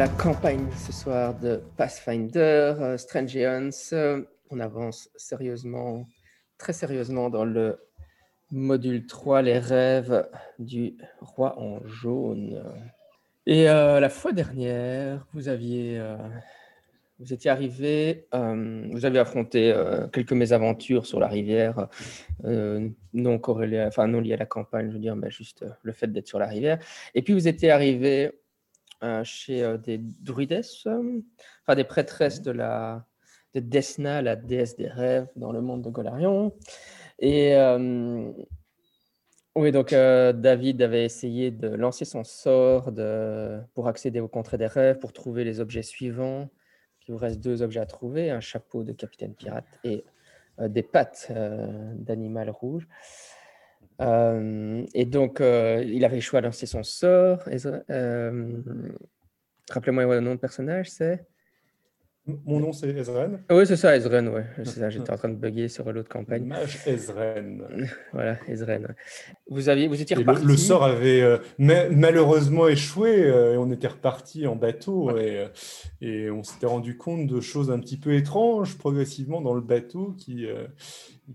la campagne ce soir de Pathfinder, euh, Strange Aeons. Euh, on avance sérieusement, très sérieusement dans le module 3, les rêves du roi en jaune. Et euh, la fois dernière, vous aviez, euh, vous étiez arrivé, vous avez affronté quelques mésaventures sur la rivière, non corrélées, enfin non liées à la campagne, je veux dire, mais juste le fait d'être sur la rivière. Et puis vous étiez arrivé chez euh, des druidesses, euh, enfin des prêtresses de la de Desna, la déesse des rêves dans le monde de Golarion. Et euh, oui, donc euh, David avait essayé de lancer son sort de, pour accéder au contrées des rêves, pour trouver les objets suivants. Il vous reste deux objets à trouver, un chapeau de capitaine pirate et euh, des pattes euh, d'animal rouge. Euh, et donc, euh, il avait échoué à lancer son sort. Euh, Rappelez-moi le nom de personnage, c'est? Mon nom c'est Ezren. Oui, c'est ça, Ezren, ouais. C'est ça, j'étais en train de bugger sur l'autre campagne. Mage Ezren. Voilà, Ezren. Vous, aviez, vous étiez le, reparti. le sort avait euh, ma- malheureusement échoué euh, et on était reparti en bateau et, euh, et on s'était rendu compte de choses un petit peu étranges progressivement dans le bateau qui, euh,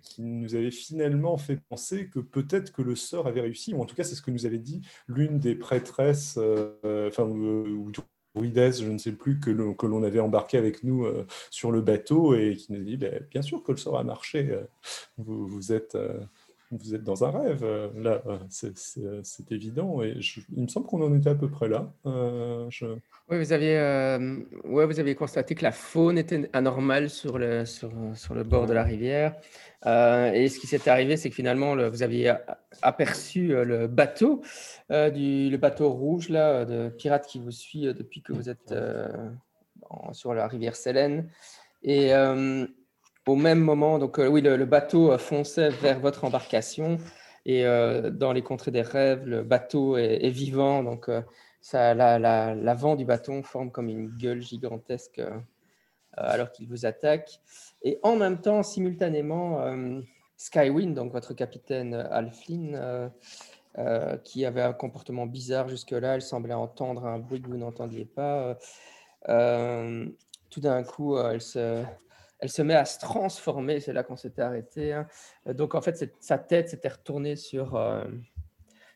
qui nous avait finalement fait penser que peut-être que le sort avait réussi, ou en tout cas c'est ce que nous avait dit l'une des prêtresses, enfin ou, ou druidesses, je ne sais plus, que l'on avait embarqué avec nous euh, sur le bateau et qui nous dit Ben, bien sûr que le sort a marché, euh, vous, vous êtes... euh, vous êtes dans un rêve, euh, là, euh, euh, c'est évident. Et il me semble qu'on en était à peu près là. Oui, vous aviez, euh, vous aviez constaté que la faune était anormale sur le, sur, sur le bord de la rivière. Et ce qui s'est arrivé, c'est que finalement, le- vous aviez aperçu le bateau, du, le bateau rouge là, de pirate qui vous suit depuis que vous êtes sur la rivière Sélène. Au même moment, donc euh, oui, le, bateau euh, fonçait vers votre embarcation. Et euh, dans les contrées des rêves, le bateau est, vivant, donc ça, la- la- l'avant du bâton forme comme une gueule gigantesque alors qu'il vous attaque. Et en même temps, simultanément, Skywind, donc votre capitaine Alflin, qui avait un comportement bizarre jusque-là, elle semblait entendre un bruit que vous n'entendiez pas. tout d'un coup, elle se, elle se met à se transformer, c'est là qu'on s'était arrêté. hein. Euh, Donc en fait, sa tête s'était retournée sur, euh,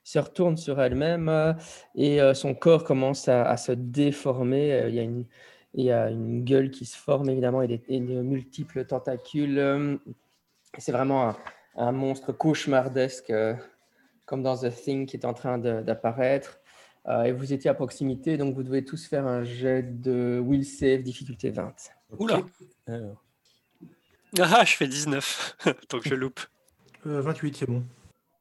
se retourne sur elle-même euh, et euh, son corps commence à, à se déformer. Euh, Il y a une, il y a une gueule qui se forme évidemment et, des, et de multiples tentacules. euh, C'est vraiment un, un monstre cauchemardesque, euh, comme dans The Thing qui est en train d'apparaître. Euh, et vous étiez à proximité, donc vous devez tous faire un jet de Will Save difficulté 20. Oula. Alors, Ah, je fais 19. Donc je loupe. Euh, 28, c'est bon.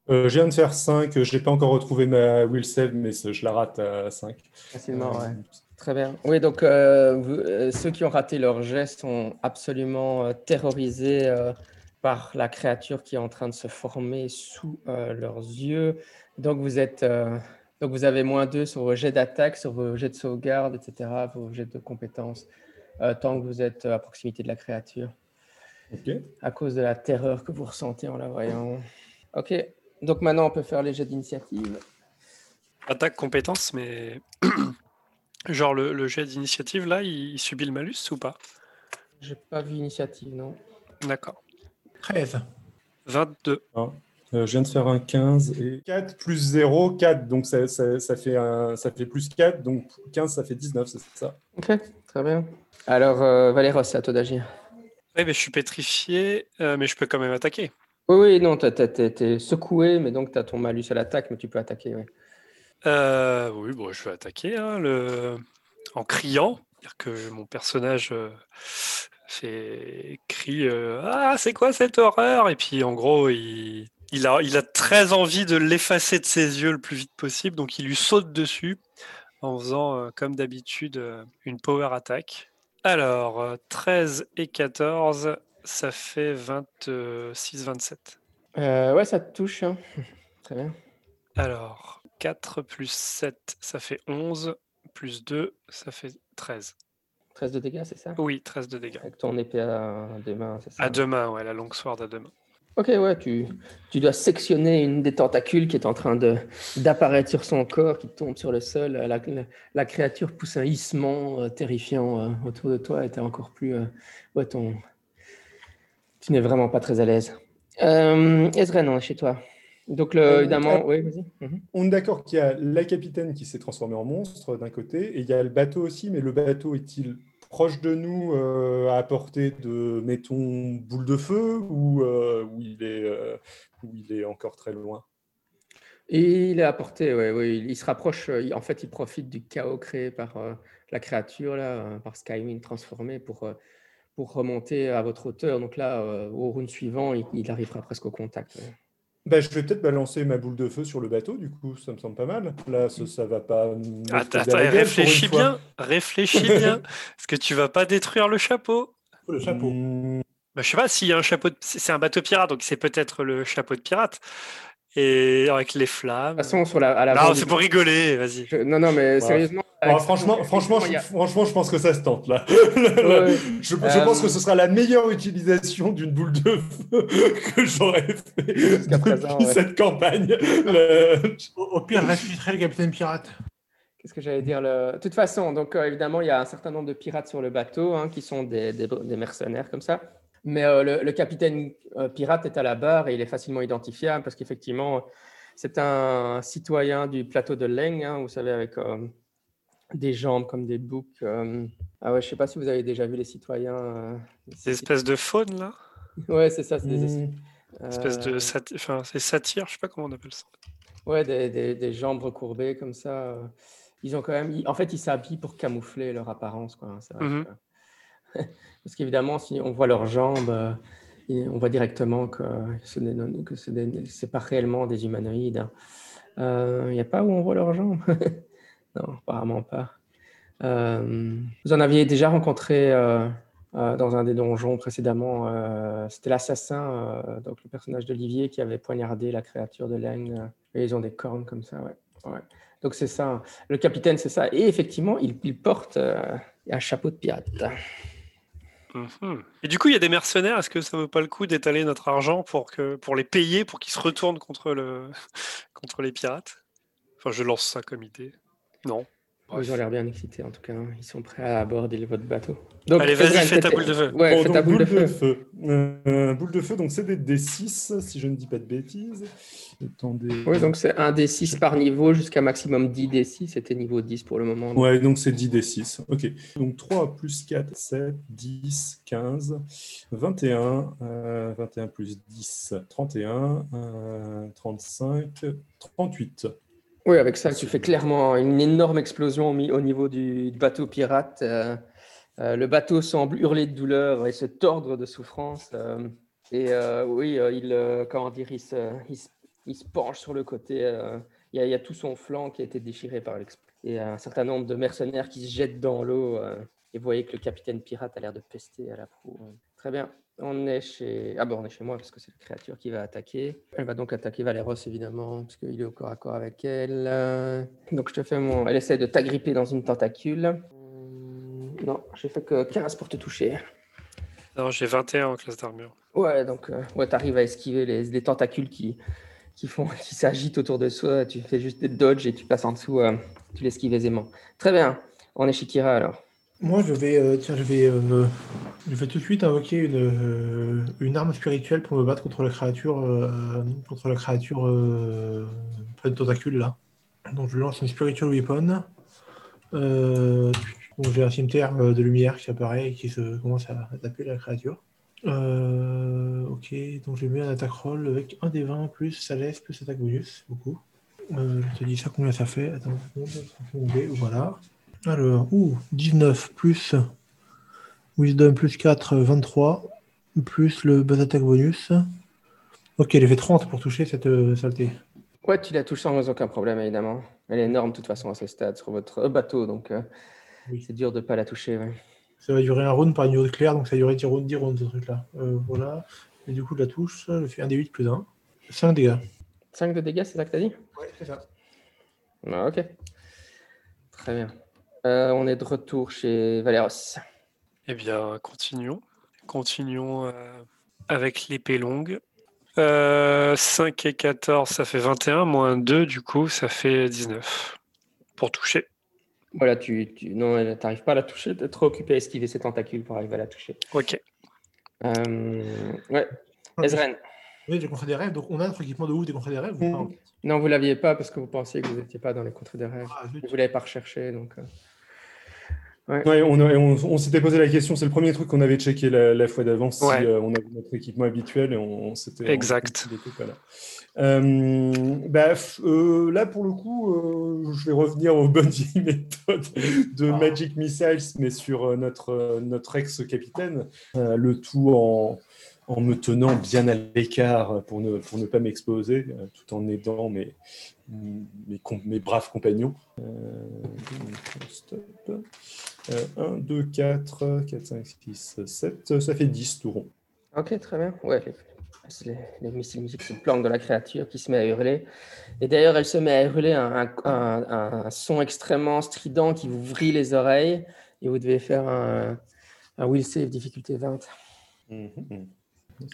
euh, je viens de faire 5. Je n'ai pas encore retrouvé ma will save, mais je la rate à 5. Facilement, ouais. Très bien. Oui, donc euh, vous- euh, ceux qui ont raté leur jet sont absolument euh, terrorisés euh, par la créature qui est en train de se former sous euh, leurs yeux. Donc vous êtes, euh, donc vous avez moins 2 sur vos jets d'attaque, sur vos jets de sauvegarde, etc., vos jets de compétences, euh, tant que vous êtes euh, à proximité de la créature, Ok. à cause de la terreur que vous ressentez en la voyant. Ok, donc maintenant on peut faire les jets d'initiative. Attaque compétence, mais. Genre le, le jet d'initiative, là, il, il subit le malus ou pas? J'ai pas vu initiative, non. D'accord. 13. 22. Euh, je viens de faire un 15 et 4 plus 0, 4. Donc ça, ça- ça fait un, ça fait plus 4. Donc 15, ça fait 19, c'est ça? Ok, très bien. Alors, euh, Valéros, c'est à toi d'agir. Oui, mais je suis pétrifié, euh, mais je peux quand même attaquer. Oui, oui, non, t'es secoué, mais donc tu as ton malus à l'attaque, mais tu peux attaquer, oui. Euh, oui, bon, je vais attaquer hein, le... en criant. Que mon personnage euh, fait crie Ah, c'est quoi cette horreur? Et puis en gros, il... Il, a, il a très envie de l'effacer de ses yeux le plus vite possible, donc il lui saute dessus en faisant, comme d'habitude, une power attack. Alors, euh, 13 et 14, ça fait 26-27. Euh, ouais, ça te touche. hein. Très bien. Alors, 4 plus 7, ça fait 11, plus 2, ça fait 13. 13 de dégâts, c'est ça? Oui, 13 de dégâts. Avec ton épée à deux mains, c'est ça? À deux mains, ouais, la longue sword à deux mains. Ok, ouais, tu, tu dois sectionner une des tentacules qui est en train de d'apparaître sur son corps, qui tombe sur le sol. La, la- la créature pousse un hissement euh, terrifiant euh, autour de toi et t'es encore plus. euh, ouais, ton... Tu n'es vraiment pas très à l'aise. Euh, Ezren, on est chez toi. Donc, le, évidemment, oui, vas-y. Mhm. On est d'accord qu'il y a la capitaine qui s'est transformée en monstre d'un côté, et il y a le bateau aussi, mais le bateau est-il proche de nous euh, à portée de, mettons, boule de feu, ou euh, il est, euh, il est encore très loin? Il est apporté, ouais, ouais, il, se rapproche. euh, en fait, il profite du chaos créé par la créature, là, par Skywind transformé pour, pour remonter à votre hauteur. Donc là, au round suivant, il, arrivera presque au contact. Bah, je vais peut-être balancer ma boule de feu sur le bateau, du coup, ça me semble pas mal. Là, ça, ça va pas. Attends, attends, réfléchis bien, réfléchis bien, parce que tu vas pas détruire le chapeau. Le chapeau. Hmm, Bah, je sais pas s'il y a un chapeau, de... c'est un bateau pirate, donc c'est peut-être le chapeau de pirate. Et avec les De flammes. toute façon, sur la, à la Non, c'est pour rigoler, vas-y. Je- non, non, mais Ouais. sérieusement. bon, avec- franchement, franchement, a- je, franchement, je pense que ça se tente là. Ouais, je, je Euh, pense que ce sera la meilleure utilisation d'une boule de feu que j'aurais fait depuis présent, ouais. cette campagne. Le- Au, pire, ressusciterai le capitaine pirate. Qu'est-ce que j'allais dire le... De toute façon, donc euh, évidemment, il y a un certain nombre de pirates sur le bateau hein, qui sont des, des- des mercenaires comme ça. Mais euh, le, le capitaine euh, pirate est à la barre et il est facilement identifiable parce qu'effectivement, c'est un citoyen du plateau de Leng, hein, vous savez, avec euh, des jambes comme des boucs. euh. Ah ouais, je sais pas si vous avez déjà vu les citoyens. euh, Ces espèces de faune, là? Ouais, c'est ça, c'est des, Hmm. Espèce de sati- enfin, c'est satire, je sais pas comment on appelle ça. Ouais, des, des- des jambes recourbées comme ça. euh, Ils ont quand même. En fait, ils s'habillent pour camoufler leur apparence, quoi. hein, c'est vrai que- Parce qu'évidemment, si on voit leurs jambes, euh, on voit directement que ce n'est pas réellement des humanoïdes. hein. Euh, Il n'y a pas où on voit leurs jambes? Non, apparemment pas. Euh, vous en aviez déjà rencontré euh, euh, dans un des donjons précédemment. euh, C'était l'assassin, euh, donc le personnage d'Olivier qui avait poignardé la créature de euh, et ils ont des cornes comme ça, ouais. Donc c'est ça. hein. Le capitaine, c'est ça. Et effectivement, il, il porte euh, un chapeau de pirate. Mhm. Et du coup, il y a des mercenaires. Est-ce que ça vaut pas le coup d'étaler notre argent pour, que, pour les payer, pour qu'ils se retournent contre, contre les pirates? Enfin, je lance ça comme idée. Non. Bref. Ils ont l'air bien excités en tout cas. hein. Ils sont prêts à aborder votre bateau. Donc, Allez, vas-y, fais ta boule de feu. Ouais, Bon, fais ta boule de feu. feu. Euh, boule de feu, donc c'est des D6, si je ne dis pas de bêtises. Attendez. Oui, donc c'est un D6 par niveau jusqu'à maximum 10 D6. C'était niveau 10 pour le moment. donc. Ouais, donc c'est 10 D6. Ok. Donc 3 plus 4, 7, 10, 15, 21, euh, 21 plus 10, 31, euh, 35, 38. Oui, avec ça, tu fais clairement une énorme explosion au, niveau du bateau pirate. Euh, euh, le bateau semble hurler de douleur et se tordre de souffrance. euh, et oui, il, comment dire, il se, il se- il se penche sur le côté. il y, a- il y a tout son flanc qui a été déchiré par l'explosion. Et un certain nombre de mercenaires qui se jettent dans l'eau. et vous voyez que le capitaine pirate a l'air de pester à la proue. Très bien. On est chez. Ah bon, on est chez moi parce que c'est la créature qui va attaquer. Elle va donc attaquer Valéros évidemment, parce qu'il est au corps à corps avec elle. Euh, Donc je te fais mon. Elle essaie de t'agripper dans une tentacule. Hum, Non, j'ai fait que 15 pour te toucher. Non, j'ai 21 en classe d'armure. Ouais, donc euh, ouais, tu arrives à esquiver les, les tentacules qui, qui, font, qui s'agitent autour de soi. Tu fais juste des dodges et tu passes en dessous. euh, tu l'esquives aisément. Très bien. On est chez Kira alors. Moi, je vais, euh, tiens, je vais, euh, je vais tout de suite invoquer une, euh, une arme spirituelle pour me battre contre la créature, euh, contre la créature euh, de tentacules là. Donc, je lance une spiritual weapon. Euh, donc, j'ai un cimetière euh, de lumière qui apparaît et qui commence à, taper la créature. Ok, donc je mets un attack roll avec un des 20 plus Salès plus attaque bonus, beaucoup. Je te dis ça combien ça fait? Voilà. Alors, ouh, 19 plus Wisdom plus 4, 23, plus le buzz attack bonus. Ok, elle fait 30 pour toucher cette euh, saleté. Ouais, tu la touches sans aucun problème évidemment. Elle est énorme de toute façon à ce stade sur votre bateau, donc euh, Oui. c'est dur de ne pas la toucher. ouais. Ça va durer un round par niveau de clair, donc ça va durer 10 rounds, 10 rounds ce truc-là. Euh, voilà. Et du coup, de la touche, je fais un D8 plus 1. 5 dégâts. 5 de dégâts, c'est ça que tu as dit? Ouais, c'est ça. Ah, Ok. Très bien. Euh, on est de retour chez Valéros. Eh bien, continuons. Continuons euh, avec l'épée longue. Euh, 5 et 14, ça fait 21, moins 2, du coup, ça fait 19. Pour toucher. Voilà, tu, tu non, t'arrives pas à la toucher, t'es trop occupé à esquiver ses tentacules pour arriver à la toucher. Ok. Euh, ouais. Ezren. Oui, des rêves. Donc, on a notre équipement de ouf des rêves ou pas. Non, vous l'aviez pas parce que vous pensiez que vous n'étiez pas dans les contrées des rêves. Ah. Vous l'avez pas recherché, donc. Ouais, on, a- on- on s'était posé la question, c'est le premier truc qu'on avait checké la, la fois d'avant, si Ouais. euh, on avait notre équipement habituel et on, on s'était. Exact. pas là. Euh, bah, euh, là, pour le coup, je vais revenir aux bonnes vieilles méthodes de Ah. Magic Missiles, mais sur notre, notre ex-capitaine, le tout en, en me tenant bien à l'écart pour ne, pour ne pas m'exposer, euh, tout en aidant mes, mes, mes braves compagnons. Euh, donc, stop. Euh, 1, 2, 4, 4, 5, 6, 7, ça fait 10 tout rond. Ok, très bien. Ouais, les, c'est les, les missiles musiques se planquent dans la créature qui se met à hurler. Et d'ailleurs, elle se met à hurler un, un- un- un son extrêmement strident qui vous vrille les oreilles. Et vous devez faire un, will save difficulté 20. Mhm.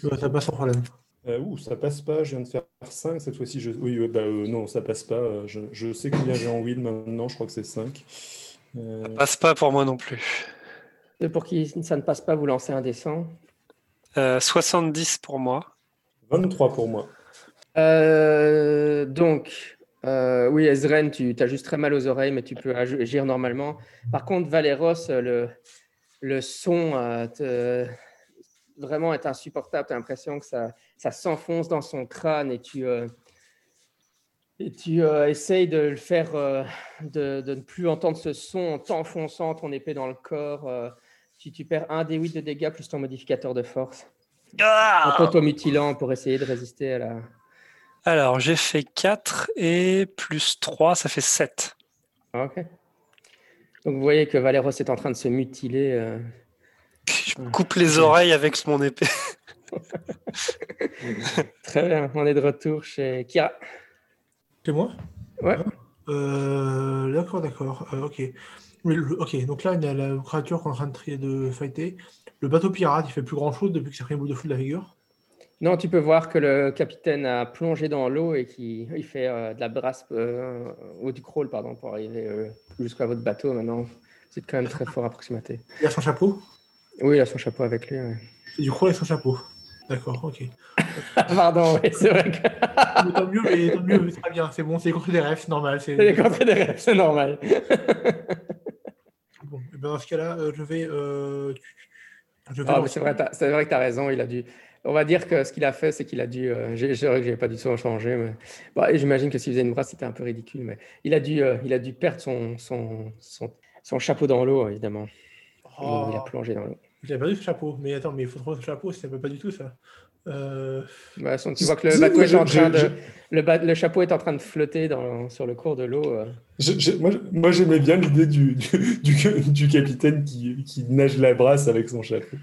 Ouais, ça passe sans problème. Euh, ouh, ça passe pas, je viens de faire 5 cette fois-ci. Je... Oui, ouais, bah, euh, non, ça passe pas. euh, Je, je sais combien j'ai en wheel maintenant, je crois que c'est 5. Euh, Passe pas pour moi non plus. Et pour qui ça ne passe pas, vous lancez un dessin. Euh, 70 pour moi. 23 pour moi. Euh, donc, euh, oui, Ezren, tu as juste très mal aux oreilles, mais tu peux ag- agir normalement. Par contre, Valeros, euh, le, le son euh, te- vraiment est insupportable. Tu as l'impression que ça, ça s'enfonce dans son crâne et tu, euh, et tu euh, essayes de le faire, euh, de, de ne plus entendre ce son en t'enfonçant ton épée dans le corps. tu, tu perds un des 8 de dégâts plus ton modificateur de force. En Ah t'automutilant pour essayer de résister à la. Alors, j'ai fait 4 et plus 3, ça fait 7. Ah, Ok. Donc vous voyez que Valeros est en train de se mutiler. Je me coupe les oreilles avec mon épée. Très bien, on est de retour chez Kira. C'est moi? Ouais. Euh, d'accord, d'accord. Euh, ok. Le- ok, donc là, il y a la créature qu'on est en train de, trier- de fighter. Le bateau pirate, il fait plus grand chose depuis que ça a pris une boule de feu de la figure. Non, tu peux voir que le capitaine a plongé dans l'eau et qu'il il fait euh, de la brasse euh, ou du crawl pardon, pour arriver euh, jusqu'à votre bateau maintenant. Vous êtes quand même très fort approximaté. Il a son chapeau? Oui, il a son chapeau avec lui. ouais. Du coup, avec son chapeau. D'accord, ok. Pardon, oui, c'est vrai que Mais tant mieux, mais tant mieux, très bien. C'est bon, c'est contre des rêves, c'est normal. C'est c'est les contrées des rêves, c'est normal. bon. Et ben, dans ce cas-là, euh, je vais. euh, je vais Ah, c'est vrai, c'est vrai que tu as raison. Il a dû. On va dire que ce qu'il a fait, c'est qu'il a dû. euh, j'ai- c'est vrai que j'ai pas du tout changé, mais bon, et j'imagine que s'il faisait une brasse, c'était un peu ridicule. Mais il a dû, euh, il a dû perdre son, son, son, son chapeau dans l'eau, évidemment. Oh, Il a plongé dans l'eau. J'avais pas vu ce chapeau. Mais attends, mais il faut trouver ce chapeau, ça ne peut pas du tout ça. Euh, Bah, son- tu vois que le Je- bateau est en je- train de, je- le, ba- le chapeau est en train de flotter dans, sur le cours de l'eau. euh. Moi, moi, j'aimais bien l'idée du, du, du- du capitaine qui, qui nage la brasse avec son chapeau.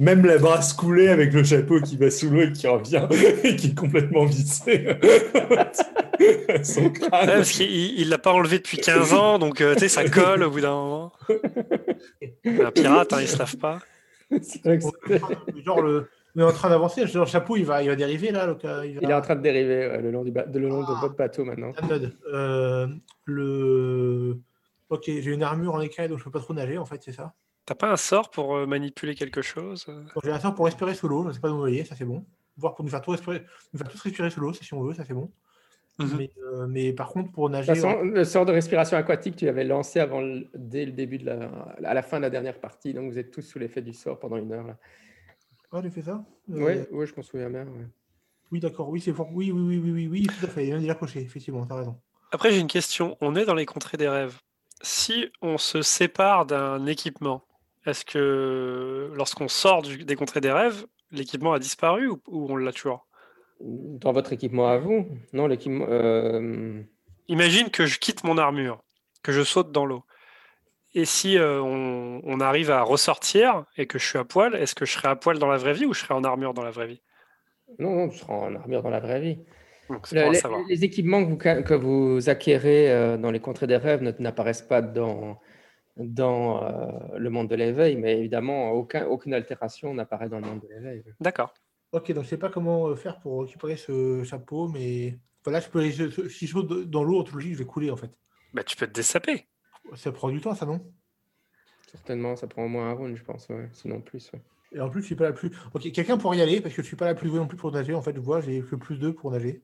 Même la brasse coulée avec le chapeau qui va sous l'eau et qui revient et qui est complètement vissé. son Ouais, crâne. parce qu'il il l'a pas enlevé depuis 15 ans, donc euh, tu sais, ça colle au bout d'un moment. Un pirate, hein, il se lave pas. C'est vrai que on c'est- est en train de- genre le, on est en train d'avancer. Le chapeau, il va, il va dériver là. donc, euh, il, va... il est en train de dériver ouais, le long, du ba- de, le long de votre bateau maintenant. Euh, le. Ok, j'ai une armure en écaille donc je peux pas trop nager en fait, c'est ça? T'as pas un sort pour euh, manipuler quelque chose? Donc, j'ai un sort pour respirer sous l'eau, je sais pas où vous voyez, ça c'est bon. Voire pour nous faire, tout respirer, nous faire tous respirer sous l'eau, si on veut, ça c'est bon. Mhm. mais, euh, mais par contre, pour De nager. toute façon, le sort de respiration aquatique, tu l'avais lancé avant le- dès le début de la, à la fin de la dernière partie, donc vous êtes tous sous l'effet du sort pendant une heure. Là. Ah, j'ai fait ça? Euh, Oui, oui, je m'en souviens bien. ouais. Oui, d'accord, oui, c'est fort. Oui, oui, oui, oui, oui, oui, tout à fait. Il vient déjà coché, effectivement, t'as raison. Après, j'ai une question. On est dans les contrées des rêves. Si on se sépare d'un équipement, est-ce que lorsqu'on sort du- des contrées des rêves, l'équipement a disparu ou, ou on l'a toujours? Dans votre équipement à vous Non, l'équipement. euh, Imagine que je quitte mon armure, que je saute dans l'eau. Et si euh, on, on arrive à ressortir et que je suis à poil, est-ce que je serai à poil dans la vraie vie ou je serai en armure dans la vraie vie? Non, non, tu seras en armure dans la vraie vie. Donc, Le- les, équipements que vous, que vous acquérez euh, dans les contrées des rêves n'apparaissent pas dans, dans euh, le monde de l'éveil, mais évidemment, aucun, aucune altération n'apparaît dans le monde de l'éveil. D'accord. Ok, donc je sais pas comment euh, faire pour récupérer ce chapeau, mais voilà, je peux aller- je- je- si je saute dans l'eau, en toute logique, je vais couler en fait. Bah, tu peux te dessaper. Ça prend du temps, ça non? Certainement, ça prend au moins un round, je pense. Ouais. Sinon plus. ouais. Et en plus, je suis pas la plus. Ok, quelqu'un pour y aller parce que je suis pas la plus douée non plus pour nager. En fait, je vois, j'ai que plus 2 pour nager.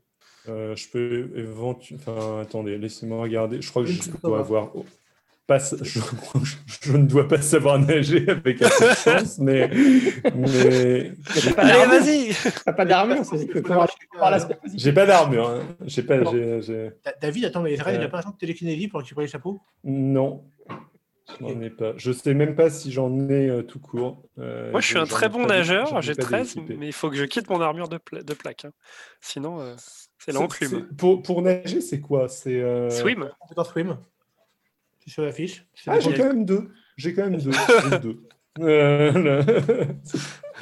Euh, je peux éventuellement. Enfin, attendez, laissez-moi regarder. Je crois que je dois avoir. Pas... Je... je ne dois pas savoir nager avec un peu de chance, mais. mais... Allez, vas-y T'as pas d'armure. J'ai pas d'armure. Hein. J'ai pas. Non. j'ai- j'ai- Da- David, attends, mais il Euh. a pas un champ de télékinésie pour récupérer le chapeau? Non. Je n'en ai pas. Je sais même pas si j'en ai euh, tout court. Euh, Moi, je suis un très bon nageur, j'ai pas 13, d'équipé. mais il faut que je quitte mon armure de, pla- de plaque. hein. Sinon, euh, c'est l'enclume. c'est- Pour, pour nager, c'est quoi? C'est. euh, Swim swim. C'est sur la fiche. C'est Ah, j'ai quand même deux. J'ai quand même deux. J'ai deux. Euh,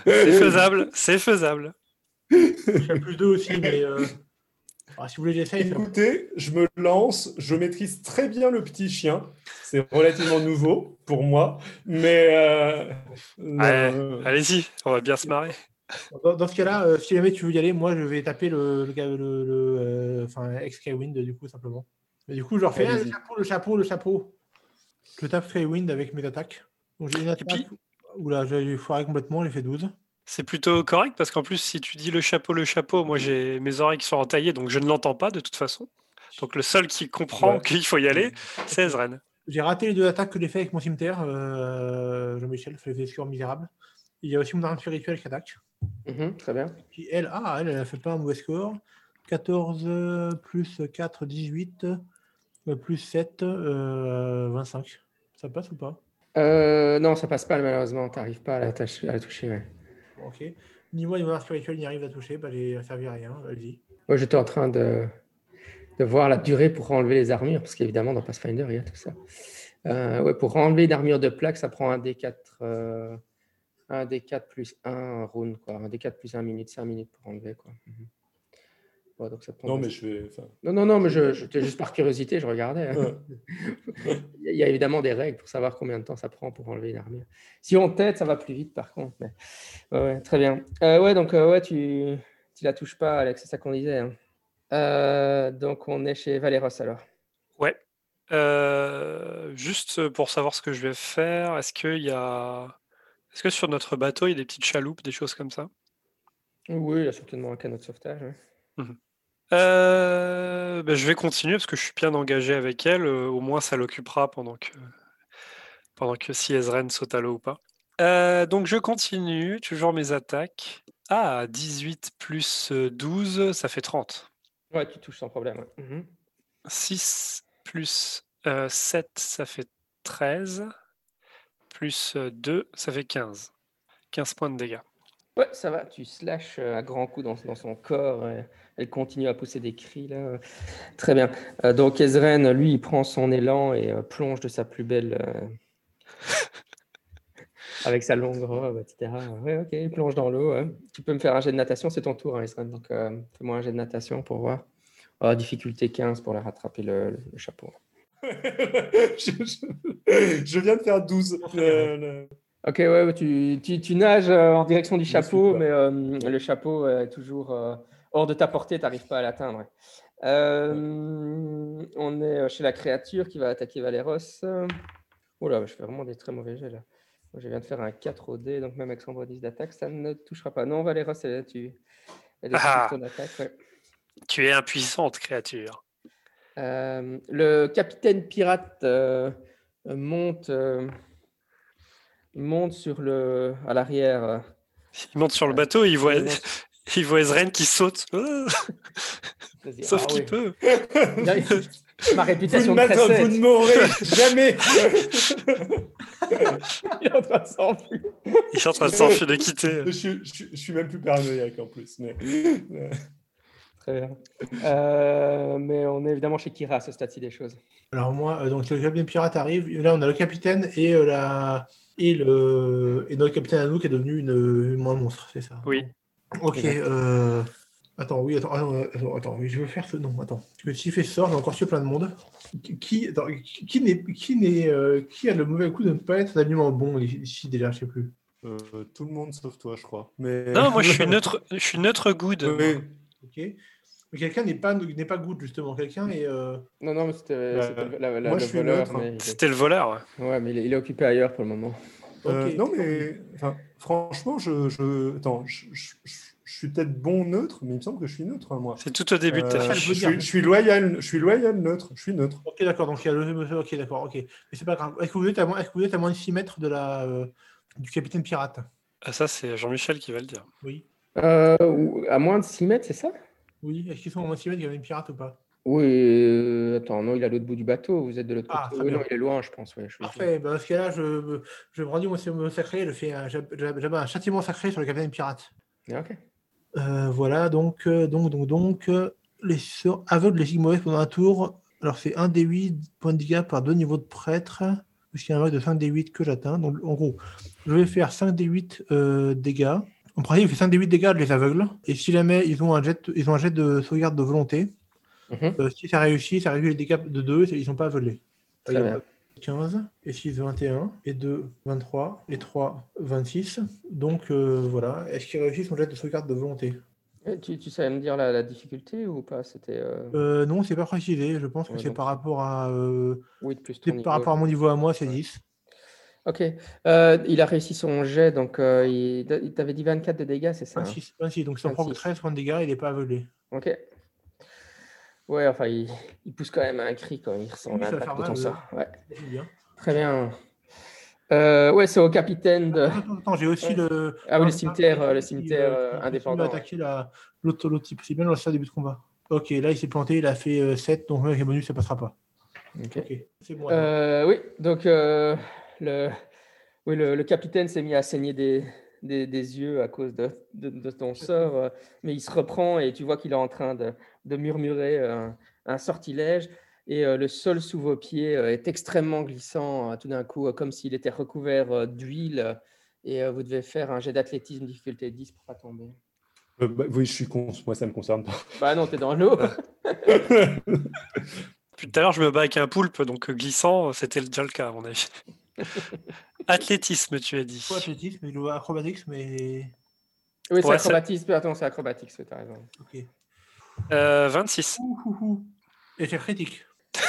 C'est faisable, c'est faisable. À plus 2 aussi, mais. euh, ah, si vous voulez, j'essaye. Écoutez, je me lance, je maîtrise très bien le petit chien. C'est relativement nouveau pour moi, mais euh, Ouais, euh, Allez-y, on va bien se marrer. Dans, dans ce cas-là, euh, si jamais tu veux y aller, moi, je vais taper le, le, le, le, euh, enfin, ex-Skywind, du coup, simplement. Mais du coup, je refais ah, le chapeau, le chapeau, le chapeau. Je tape Skywind avec mes attaques. Donc, j'ai une attaque. puis- Oula, j'ai foiré complètement, j'ai fait 12. C'est plutôt correct parce qu'en plus, si tu dis le chapeau, le chapeau, moi j'ai mes oreilles qui sont entaillées donc je ne l'entends pas de toute façon. Donc le seul qui comprend Ouais. qu'il faut y aller, c'est Ezren. J'ai raté les deux attaques que j'ai fait avec mon cimetière, euh, Jean-Michel, fait des scores misérables. Il y a aussi mon arme spirituelle qui attaque. Mhm, très bien. Qui, elle, ah, elle, elle a fait pas un mauvais score. 14 euh, plus 4, 18, euh, plus 7, euh, 25. Ça passe ou pas? Euh, non, ça passe pas malheureusement. T'arrives pas à la, tâche- à la toucher. ouais. Ok. Ni moi, ni mon arme spirituelle n'y arrive à toucher, bah, j'ai servi à rien. Moi, j'étais en train de, de voir la durée pour enlever les armures, parce qu'évidemment, dans Pathfinder, il y a tout ça. Euh, ouais, pour enlever une armure de plaque, ça prend un D4, euh, un D4 plus 1 round, quoi. Un D4 plus 1 minute, 5 minutes pour enlever, quoi. Mhm. Ouais, donc ça prend non, pas- mais je vais. enfin, non, non, non, mais je, j'étais juste par curiosité, je regardais. hein. Ouais. Il y a- évidemment des règles pour savoir combien de temps ça prend pour enlever une armure. Si on t'aide, ça va plus vite par contre. Mais... Ouais, ouais, très bien. Euh, ouais, donc euh, ouais, tu, tu la touches pas, Alex, c'est ça qu'on disait. hein. Euh, donc on est chez Valéros alors. Ouais. Euh, juste pour savoir ce que je vais faire, est-ce qu'il y a. Est-ce que sur notre bateau, il y a des petites chaloupes, des choses comme ça? Oui, il y a certainement un canot de sauvetage. ouais. Euh, ben, je vais continuer parce que je suis bien engagé avec elle. euh, au moins, ça l'occupera pendant que, pendant que si Ezren saute à l'eau ou pas. Euh, donc, je continue, toujours mes attaques. Ah, 18 plus euh, 12, ça fait 30. Ouais, tu touches sans problème. ouais. Mhm. 6 plus euh, 7, ça fait 13. Plus euh, 2, ça fait 15. 15 points de dégâts. Ouais, ça va, tu slashes euh, à grands coups dans, dans son corps. euh, elle continue à pousser des cris là. Très bien. Euh, donc Ezren, lui, il prend son élan et euh, plonge de sa plus belle. euh, avec sa longue robe, etc. Ouais, ok, il plonge dans l'eau. ouais. Tu peux me faire un jet de natation, c'est ton tour, hein, Ezren. Donc fais-moi un jet de natation pour voir. Oh, difficulté 15 pour la rattraper le, le- le chapeau. je, je- je viens de faire 12. euh, le- Ok, ouais, tu, tu- tu nages en direction du chapeau, mais euh, le chapeau est toujours euh, hors de ta portée, tu n'arrives pas à l'atteindre. ouais. Euh, on est euh, chez la créature qui va attaquer Valéros. Oh là, je fais vraiment des très mauvais jets là. Moi, Je viens de faire un 4 au dé, donc même avec son bonus d'attaque, ça ne touchera pas. Non, Valéros, elle, tu, elle esquive Ah. ton attaque. ouais. Tu es impuissante, créature. Euh, le capitaine pirate euh, monte, monte sur le, à l'arrière. Il monte sur le bateau, il voit, il voit Ezren qui saute. Ah, Sauf ah qu'il oui. peut. Ma Vous réputation ne, de m'attendez- précède. vous ne m'aurez jamais. Il est en train de s'enfuir. Il est en train de s'enfuir, de quitter. je, suis- je suis- je suis même plus paranoïaque en plus. Mais... Très bien. Euh, mais on est évidemment chez Kira à ce stade-ci des choses. Alors moi, euh, donc le capitaine pirate arrive. Là, on a le capitaine et euh, la et le et notre capitaine à nous qui est devenu une, une moins monstre, c'est ça? Oui. Ok. Euh, Attends, oui, attends, attends, attends, attends, oui, je veux faire ce nom. Attends, que si ce sort, j'ai encore tué plein de monde. Qui, qui, attends, qui, qui n'est, qui n'est, euh, qui a le mauvais coup de ne pas être un aliment bon ici déjà, je sais plus. Euh, tout le monde sauf toi, je crois. Mais... Non, moi je suis neutre, je suis neutre good. Oui. Ok. Mais quelqu'un n'est pas, n'est pas good, justement. Quelqu'un est. euh, Non, non, mais c'était Bah, la- la- moi, le je suis voleur. neutre, hein. mais C'était le voleur. ouais. Ouais, mais il est, il est occupé ailleurs pour le moment. Euh, Ok. non, mais enfin, franchement, je, je... Attends, je, je- je- je suis peut-être bon neutre, mais il me semble que je suis neutre, hein, moi. C'est tout au début de ta Euh, je suis, je suis loyal, je suis loyal neutre. Je suis neutre. Ok, d'accord. Donc il y a le monsieur. Ok, d'accord. Ok. Mais c'est pas grave. Est-ce que vous êtes à moins, est-ce que vous êtes à moins de 6 mètres de la, euh, du capitaine pirate? Ah, ça, c'est Jean-Michel qui va le dire. Oui. Euh, à moins de 6 mètres, c'est ça? Oui. Est-ce qu'ils sont à moins de 6 mètres du capitaine pirate ou pas? Oui, euh, attends, non, il est à l'autre bout du bateau, vous êtes de l'autre Ah, côté. Oui, non, il est loin, je pense. Ouais, je- Parfait. Bah, dans ce cas-là, je, je brandis mon mon sacré. Je fais un, un châtiment sacré sur le capitaine pirate. Ah, ok. Euh, voilà, donc, euh, donc, donc, donc, euh, les sorts aveugles les signes mauvais pendant un tour. Alors, c'est 1 des 8 points de dégâts par deux niveaux de prêtre. Jusqu'à un aveugle de 5 des 8 que j'atteins. Donc, en gros, je vais faire 5 des 8 euh, dégâts. En principe, il fait 5 des 8 dégâts de les aveugles. Et si jamais ils ont un jet, ils ont un jet de sauvegarde de volonté, Mhm. euh, si ça réussit, ça réduit les dégâts de 2 ils ne sont pas aveuglés. Très bien. a 15, et 6, 21, et 2, 23, et 3, 26. Donc euh, voilà. Est-ce qu'il réussit son jet de sauvegarde de volonté? Et tu, tu savais me dire la, la difficulté ou pas? C'était euh, Euh, non, c'est pas précisé. Je pense que Ouais, c'est donc par rapport à euh, oui, plus c'est ton par rapport à mon niveau à moi, c'est Ouais. 10. Ok. Euh, il a réussi son jet, donc euh, il, il t'avait dit 24 de dégâts, c'est ça hein? 26, 26. Donc que 26. 13 points de dégâts, il n'est pas aveuglé. Ok. Ouais, enfin, il, il pousse quand même un cri quand il ressent Oui, l'impact de ton sort. Ouais, bien. très bien. Euh, ouais, c'est au capitaine de. Attends, attends, attends, j'ai aussi Ouais. le. Ah oui, le cimetière, euh, le cimetière euh, euh, indépendant. va ouais. attaquer la- l'autre type. C'est bien dans le début de combat. Ok, là il s'est planté, il a fait euh, 7, donc avec les bonus ça passera pas. Ok. C'est bon. Euh, oui, donc euh, le, oui, le, le capitaine s'est mis à saigner des, des, des yeux à cause de, de, de ton sort, euh, mais il se reprend et tu vois qu'il est en train de, de murmurer un, un sortilège. Et euh, le sol sous vos pieds euh, est extrêmement glissant, euh, tout d'un coup, euh, comme s'il était recouvert euh, d'huile. euh, et euh, vous devez faire un jet d'athlétisme difficulté 10 pour pas tomber. Euh, bah, oui, je suis con. Moi, ça me concerne pas. Bah non, t'es dans l'eau. Depuis tout à l'heure, je me bats avec un poulpe, donc euh, glissant, c'était déjà le cas, à mon avis. Athlétisme, tu as dit. Pas athlétisme, vois acrobatics, mais. Oui, c'est Ouais, c'est- acrobatisme. Attends, c'est acrobatique, tu as raison. Ok. Euh, 26. Ouh, ouh, ouh. Et c'est critique.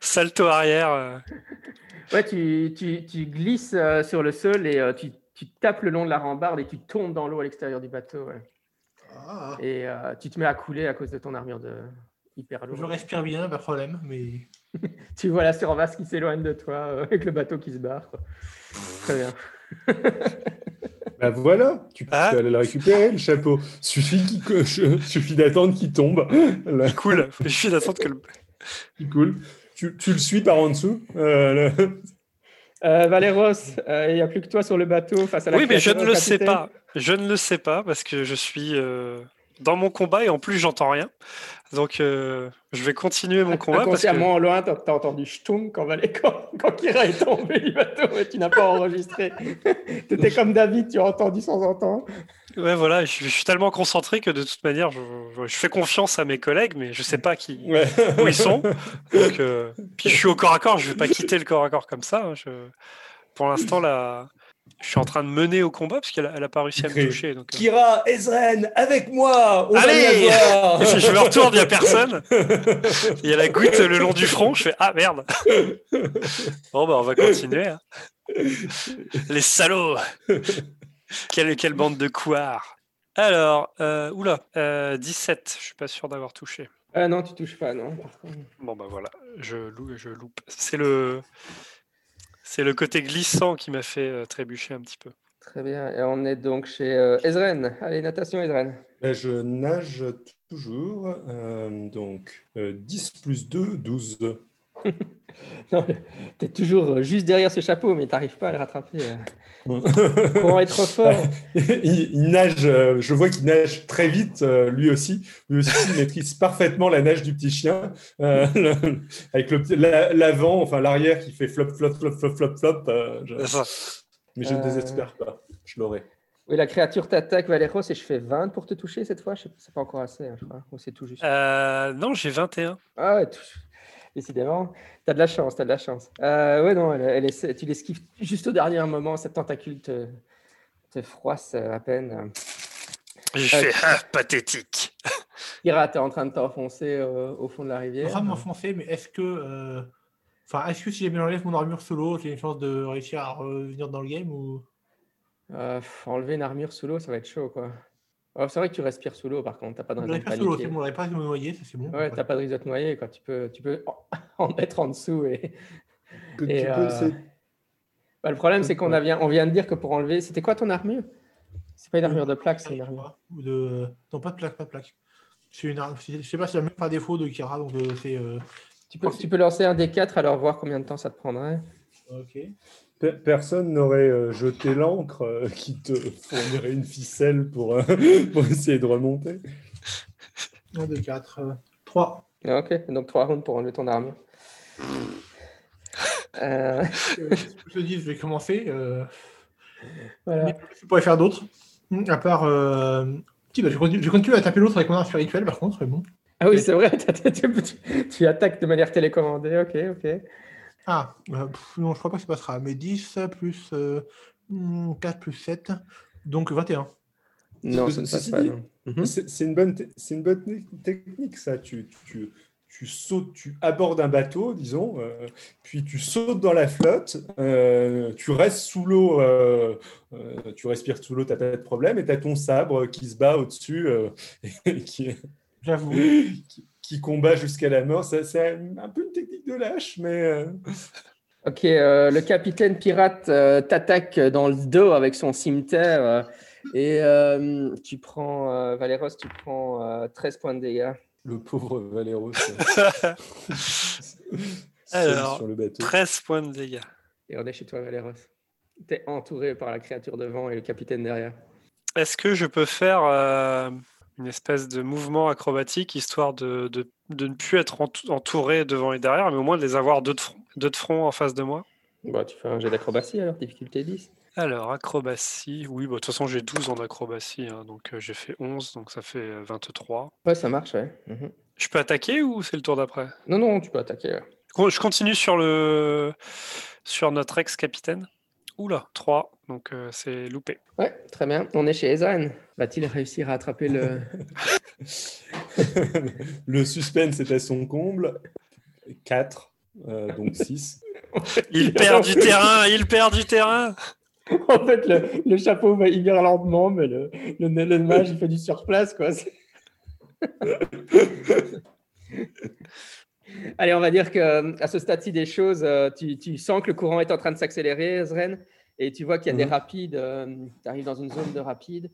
Salto arrière. euh. Ouais, tu, tu, tu glisses euh, sur le sol et euh, tu, tu tapes le long de la rambarde et tu tombes dans l'eau à l'extérieur du bateau. ouais. Ah, Et euh, tu te mets à couler à cause de ton armure de hyper je lourde. respire bien, pas de problème, mais. Tu vois la survasse qui s'éloigne de toi euh, avec le bateau qui se barre. Très bien. Bah voilà, tu peux Ah. aller le récupérer, le chapeau. Suffit, qu'il je- suffit d'attendre qu'il tombe. Là, Cool. Je suis d'attendre que le. il coule. Tu, tu le suis par en dessous. Euh, le- Euh, Valéros, euh, il n'y a plus que toi sur le bateau face à la Oui, mais je ne le sais pas. Je ne le sais pas parce que je suis euh, dans mon combat et en plus, j'entends rien. Donc, euh, je vais continuer mon combat parce que. Inconsciemment, loin, tu as entendu ch'toum quand, Valé- quand, quand Kira est tombé du bateau et tu n'as pas enregistré. tu étais comme David, tu as entendu sans entendre. Ouais, voilà, je, je suis tellement concentré que de toute manière, je, je- je fais confiance à mes collègues, mais je sais pas qui, Ouais. où ils sont. Donc, euh, puis je suis au corps à corps, je vais pas quitter le corps à corps comme ça. hein, je- pour l'instant, là, je suis en train de mener au combat parce qu'elle a, elle a pas réussi à me toucher. Donc, euh. Kira, Ezren, avec moi, on Allez. Et puis je me retourne, il n'y a personne. Il y a la goutte le long du front. Je fais Ah merde Bon, bah on va continuer. hein. Les salauds quelle, quelle bande de couards Alors, euh, oula, euh, 17. Je suis pas sûr d'avoir touché. Ah non, tu touches pas, non. Bon, bah voilà, je, lou- je loupe. C'est le, c'est le côté glissant qui m'a fait euh, trébucher un petit peu. Très bien. Et on est donc chez euh, Ezren. Allez, natation, Ezren. Ben, je nage toujours. euh, donc, euh, 10 plus 2, 12. Non, tu es toujours euh, juste derrière ce chapeau, mais tu n'arrives pas à le rattraper. euh. Comment être fort il, il nage, euh, je vois qu'il nage très vite, lui aussi. Lui aussi, il maîtrise parfaitement la nage du petit chien, euh, le- avec la- l'avant, enfin l'arrière qui fait flop, flop, flop, flop, flop, flop. euh, je-. Mais je ne Euh. désespère pas, je l'aurai. Oui, la créature t'attaque, Valéros, et je fais 20 pour te toucher cette fois. Je sais- C'est pas encore assez, hein, je crois. Ou c'est tout juste? Euh, non, j'ai 21. Ah ouais. Décidément, tu as de la chance, tu as de la chance. Euh, ouais, non, elle, tu l'esquives juste au dernier moment, cette tentacule te, te froisse à peine. J'ai Euh, fait ah, pathétique. Kira, tu es en train de t'enfoncer euh, au fond de la Je suis en rivière. train de m'enfoncer, mais est-ce que. euh, Enfin, est-ce que si jamais j'enlève mon armure solo, j'ai une chance de réussir à revenir dans le game ou? Euh, enlever une armure sous l'eau, ça va être chaud, quoi. Oh, c'est vrai que tu respires sous l'eau, par contre, t'as pas de Je raison de pas solo, c'est paniquer. bon, pas de me noyer, ça c'est bon. Ouais, t'as pas de risque de te noyer, quoi. Tu peux, tu peux en mettre en dessous. Et... Que Et, tu peux- euh, c'est- Bah, le problème, c'est qu'on a vient, on vient de dire que pour enlever. C'était quoi ton armure? C'est pas une armure de plaque, c'est une armure. Ou de... Non, pas de plaque, pas de plaque. C'est une arme. Je sais pas si la même par défaut de Kira, donc euh, c'est. euh, Tu peux, tu peux lancer un des 4 alors voir combien de temps ça te prendrait. Ok. Pe- Personne n'aurait euh, jeté l'encre euh, qui te fournirait une ficelle pour, euh, pour essayer de remonter. 1, 2, 4, 3. Ah, Ok, donc 3 rounds pour enlever ton armure. Euh, je te dis, je vais commencer. euh, voilà. Mais je pourrais faire d'autres. Hmm, À part. Euh... Si, bah, je, continue, je continue à taper l'autre avec mon arme spirituelle, par contre, mais bon. Ah oui, c'est vrai, tu attaques de manière télécommandée, ok, ok. Ah, euh, pff, non, je crois pas que ça passera. Mais 10 plus euh, hmm, 4 plus 7, donc 21. Non, ça ne passe pas. Mhm. C'est une bonne, c'est une bonne technique, ça. Tu, tu, tu sautes, tu abordes un bateau, disons, euh, puis tu sautes dans la flotte, euh, tu restes sous l'eau, euh, euh, tu respires sous l'eau, tu n'as pas de problème, et tu as ton sabre qui se bat au-dessus, euh, et qui, J'avoue. qui, combat jusqu'à la mort. Ça- C'est un peu une technique de lâche, mais euh, Ok, euh, le capitaine pirate euh, t'attaque dans le dos avec son cimeterre euh, et euh, tu prends, euh, Valéros, tu prends euh, 13 points de dégâts. le pauvre Valéros Alors, sur le bateau. 13 points de dégâts. Et on est chez toi, Valéros. Tu es entouré par la créature devant et le capitaine derrière. Est-ce que je peux faire euh, une espèce de mouvement acrobatique histoire de, de- de ne plus être entou- entouré devant et derrière, mais au moins de les avoir deux de front, deux de front en face de moi Bah, tu fais un jet d'acrobatie alors, difficulté 10. Alors, acrobatie, oui, bah, de toute façon j'ai 12 en acrobatie, hein, donc euh, j'ai fait 11, donc ça fait euh, 23. Ouais, ça marche, ouais. Mhm. Je peux attaquer ou c'est le tour d'après? Non, non, tu peux attaquer. ouais. Je continue sur, le... sur notre ex-capitaine? Oula, 3, donc euh, c'est loupé. Ouais, très bien. On est chez Ezran. Va-t-il réussir à attraper le. le suspense est à son comble. 4, donc 6. Il perd du terrain, il perd du terrain en fait, le, le chapeau va hyper lentement, mais le, le, le mage, il fait du surplace, quoi. Allez, on va dire que à ce stade-ci des choses, euh, tu, tu sens que le courant est en train de s'accélérer, Ezren, et tu vois qu'il y a des Mhm. rapides. tu arrives dans une zone de rapides.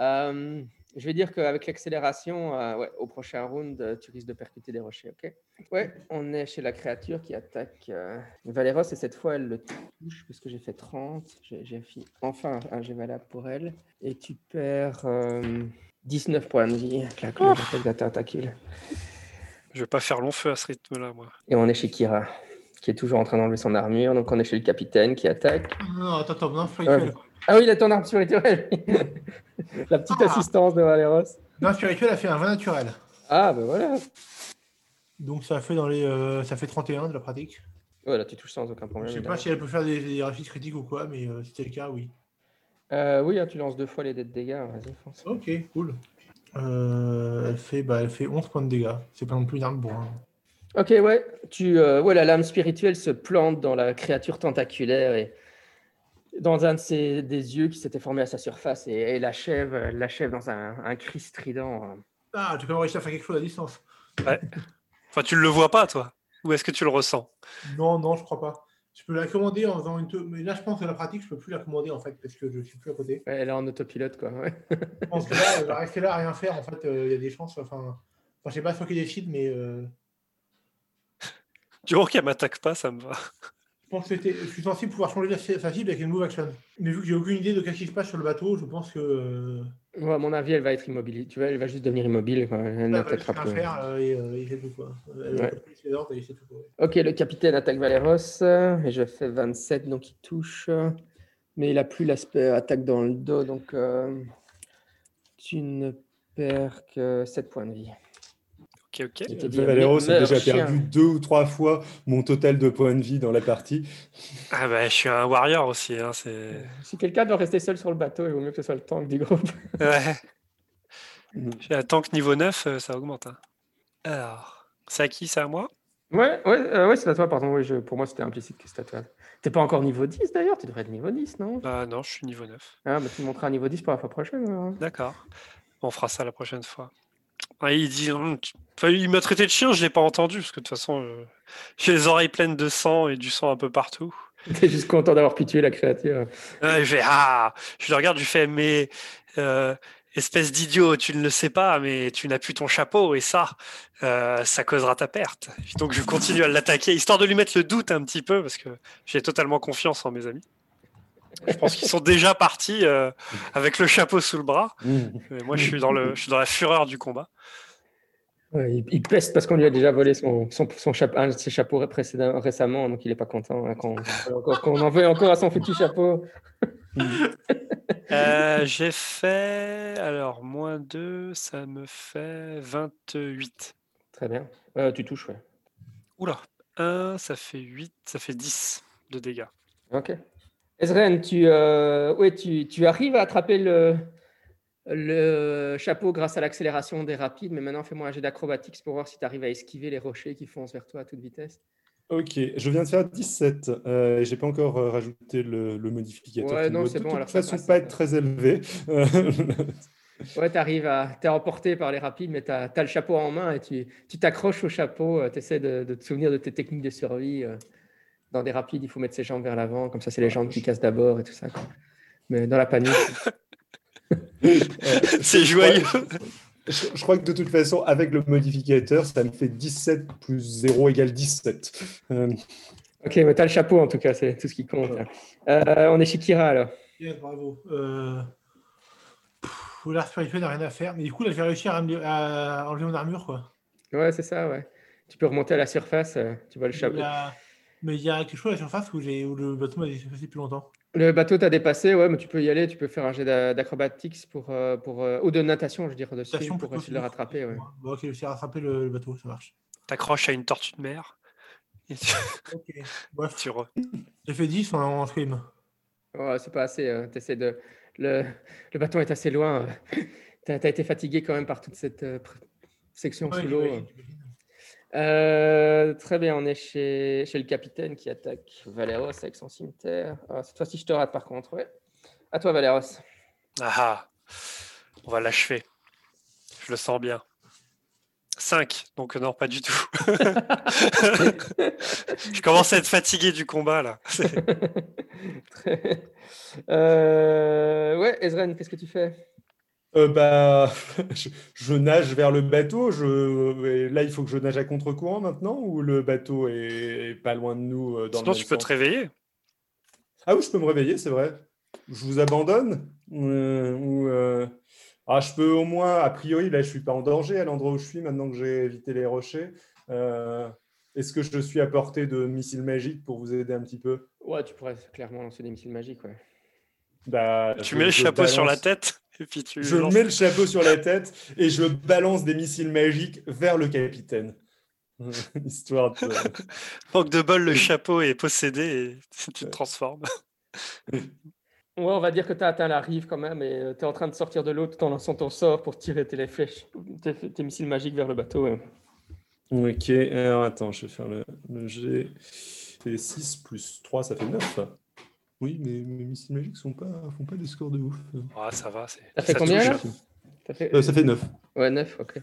Euh, je vais dire qu'avec l'accélération, euh, ouais, au prochain round, euh, tu risques de percuter des rochers, ok? Ouais, on est chez la créature qui attaque euh, Valéros, et cette fois, elle le touche, parce que j'ai fait 30. J'ai enfin un jet valable pour elle. Et tu perds euh, 19 points de vie avec la ta tentacule. Je vais pas faire long feu à ce rythme-là, moi. Et on est chez Kira, qui est toujours en train d'enlever son armure. Donc on est chez le capitaine qui attaque. Non, attends, attends, non, spirituel. Ah oui, il a ton arme spirituelle. La petite Ah. assistance de Valéros. Non, spirituel a fait un 20 naturel. Ah, ben voilà. Donc ça fait dans les, euh, ça fait 31 de la pratique. Voilà, tu touches sans aucun Je problème. sais pas si elle peut faire des, des réussites critiques ou quoi, mais euh, si c'est le cas, oui. Euh, oui, hein, tu lances deux fois les dés de dégâts. Vas-y, fonce. Ok, cool. Euh, elle, fait, bah, elle fait 11 points de dégâts. C'est pas non plus une arme bourrin. Ok, ouais. Tu, euh, ouais, la lame spirituelle se plante dans la créature tentaculaire et dans un de ses des yeux qui s'était formé à sa surface et, et l'achève, euh, l'achève dans un, un cri strident. Ah, tu as quand même réussi à faire quelque chose à distance. Enfin, tu le vois pas, toi Ou est-ce que tu le ressens? Non, non, je crois pas. Je peux la commander en faisant une. te- Mais là, je pense que la pratique, je peux plus la commander en fait, parce que je suis plus à côté. Ouais, elle est en autopilote, quoi. ouais. Je pense que là, elle va rester là à rien faire. En fait, euh, il y a des chances. Enfin, enfin je sais pas ce qui décide, mais euh, Du moment qu'elle m'attaque pas, ça me va. Je pense que c'était- je suis censé pouvoir changer sa cible avec une move action. Mais vu que j'ai aucune idée de qu'est-ce qui se passe sur le bateau, je pense que. euh, Ouais, à mon avis, elle va être immobile. Tu vois, elle va juste devenir immobile. quoi. Elle n'attaquera plus. faire euh, et, euh, et tout quoi. Elle Ouais. va plus ses ordres et c'est tout. quoi. Ok, le capitaine attaque Valéros euh, et je fais 27, donc il touche. Mais il a plus l'aspect attaque dans le dos, donc euh, tu ne perds que 7 points de vie. Ok, ok. Valero a meurs, déjà chien. perdu deux ou trois fois mon total de points de vie dans la partie. Ah bah, je suis un warrior aussi. Hein, c'est... Si quelqu'un doit rester seul sur le bateau, il vaut mieux que ce soit le tank du groupe. Ouais. J'ai un tank niveau 9, euh, ça augmente. hein. Alors, c'est à qui C'est à moi? Ouais, ouais, euh, ouais c'est à toi, pardon. Oui, je- pour moi, c'était implicite que c'était à toi. T'es pas encore niveau 10 d'ailleurs? Tu devrais être niveau 10, non? Bah non, je suis niveau 9. Ah, bah tu me montreras un niveau 10 pour la fois prochaine. D'accord. On fera ça la prochaine fois. Il dit, tu- enfin, il m'a traité de chien, je l'ai pas entendu parce que de toute façon, euh, j'ai les oreilles pleines de sang et du sang un peu partout. T'es juste content d'avoir tuer la créature. Je fais ah, je le regarde, je lui fais mais euh, espèce d'idiot, tu ne le sais pas, mais tu n'as plus ton chapeau et ça, euh, ça causera ta perte. Donc je continue à l'attaquer histoire de lui mettre le doute un petit peu parce que j'ai totalement confiance en mes amis. Je pense qu'ils sont déjà partis euh, avec le chapeau sous le bras. Et moi, je suis dans le, je suis dans la fureur du combat. Ouais, il, il peste parce qu'on lui a déjà volé son, son, son chapeau, un de ses chapeaux récemment, donc il est pas content hein, qu'on qu'on en veuille encore à son foutu chapeau. Euh, j'ai fait alors moins 2, ça me fait 28. Très bien. Euh, tu touches, ouais. Oula, 1, ça fait 8, ça fait 10 de dégâts. Ok. Ezren, tu, euh, ouais, tu, tu arrives à attraper le, le chapeau grâce à l'accélération des rapides, mais maintenant fais-moi un jet d'acrobatics pour voir si tu arrives à esquiver les rochers qui foncent vers toi à toute vitesse. Ok, je viens de faire 17 euh, et j'ai pas encore euh, rajouté le, le modificateur. Ouais, non, c'est de bon, toute alors ça façon pas être très élevé. Euh, Ouais, tu arrives à. Tu es emporté par les rapides, mais tu as, le chapeau en main et tu tu t'accroches au chapeau. tu essaies de, de te souvenir de tes techniques de survie. Euh. Dans des rapides, il faut mettre ses jambes vers l'avant, comme ça, c'est les jambes qui cassent d'abord et tout ça. quoi. Mais dans la panique. C'est joyeux. je, je crois que de toute façon, avec le modificateur, ça me fait 17 plus 0 égale 17. Euh, ok, mais tu as le chapeau en tout cas, c'est tout ce qui compte. Euh, on est chez Kira alors. Bien, bravo. Euh... pff, L'art spirituel n'a rien à faire, mais du coup, là, je vais réussir à, me- à enlever mon armure, quoi. Ouais, c'est ça, ouais. Tu peux remonter à la surface, euh, tu vois le chapeau. Mais il y a quelque chose à la surface où, j'ai- où le bateau m'a dépassé plus longtemps. Le bateau t'a dépassé, ouais, mais tu peux y aller, tu peux faire un jet d'a- d'acrobatics pour, euh, pour, euh, ou de natation, je veux dire, dessus, Station pour essayer de le rattraper. Ouais. Bon, ok, de rattraper le, le bateau, ça marche. T'accroches à une tortue de mer. Et tu, Ok. Bref, tu re- j'ai fait 10 en, en swim. Ouais, c'est pas assez. euh, t'essaies de... le... le bâton est assez loin. euh. As été fatigué quand même par toute cette euh, section Ouais, sous l'eau. Euh, très bien, on est chez, chez le capitaine qui attaque Valeros avec son cimetière. Ah, cette fois-ci, je te rate par contre. Ouais. À toi, Valeros. Ah ah. On va l'achever. Je le sens bien. 5, donc non, pas du tout. je commence à être fatigué du combat là. Euh, ouais, Ezren, qu'est-ce que tu fais? Euh, bah, je, je nage vers le bateau. Je, là, il faut que je nage à contre-courant maintenant ou le bateau est, est pas loin de nous euh, dans Sinon, le tu peux te réveiller. Ah oui, je peux me réveiller, c'est vrai. Je vous abandonne? Euh, ou, euh, ah, je peux au moins, a priori, là, je suis pas en danger à l'endroit où je suis maintenant que j'ai évité les rochers. Euh, Est-ce que je suis à portée de missiles magiques pour vous aider un petit peu? Ouais, tu pourrais clairement lancer des missiles magiques. Ouais. Bah, Tu je- mets le chapeau sur la tête? Et puis tu. Je lances. mets le chapeau sur la tête et je balance des missiles magiques vers le capitaine. Histoire de. Manque de bol, le chapeau est possédé et tu te transformes. Ouais, on va dire que tu as atteint la rive quand même et tu es en train de sortir de l'eau tout en lançant ton sort pour tirer tes flèches, tes, tes missiles magiques vers le bateau. ouais. Ok, alors attends, je vais faire le, le G. C'est 6 plus 3, ça fait 9. Oui, mais mes missiles magiques sont pas, font pas des scores de ouf. Ah, ça va. c'est- Ça fait ça combien, là fait... Euh, ça fait 9. Ouais, 9, ok. Ok,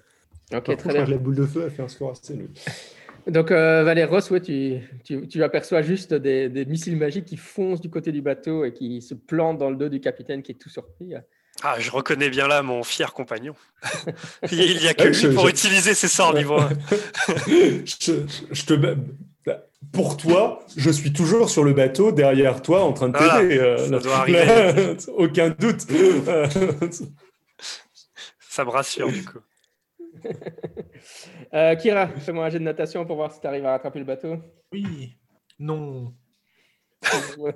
Par très contre, bien. la boule de feu a fait un score assez nul. Donc, euh, Valéros, ouais, tu, tu, tu aperçois juste des, des missiles magiques qui foncent du côté du bateau et qui se plantent dans le dos du capitaine qui est tout surpris. Ah, je reconnais bien là mon fier compagnon. Il n'y a que lui pour utiliser ses sorts niveau 1. je, je te. Pour toi, je suis toujours sur le bateau derrière toi en train de Voilà, t'aider. euh, ça là- doit arriver. là, aucun doute. Ça me rassure du coup. Euh, Kira, fais-moi un jet de natation pour voir si tu arrives à rattraper le bateau. Oui. Non. ouais.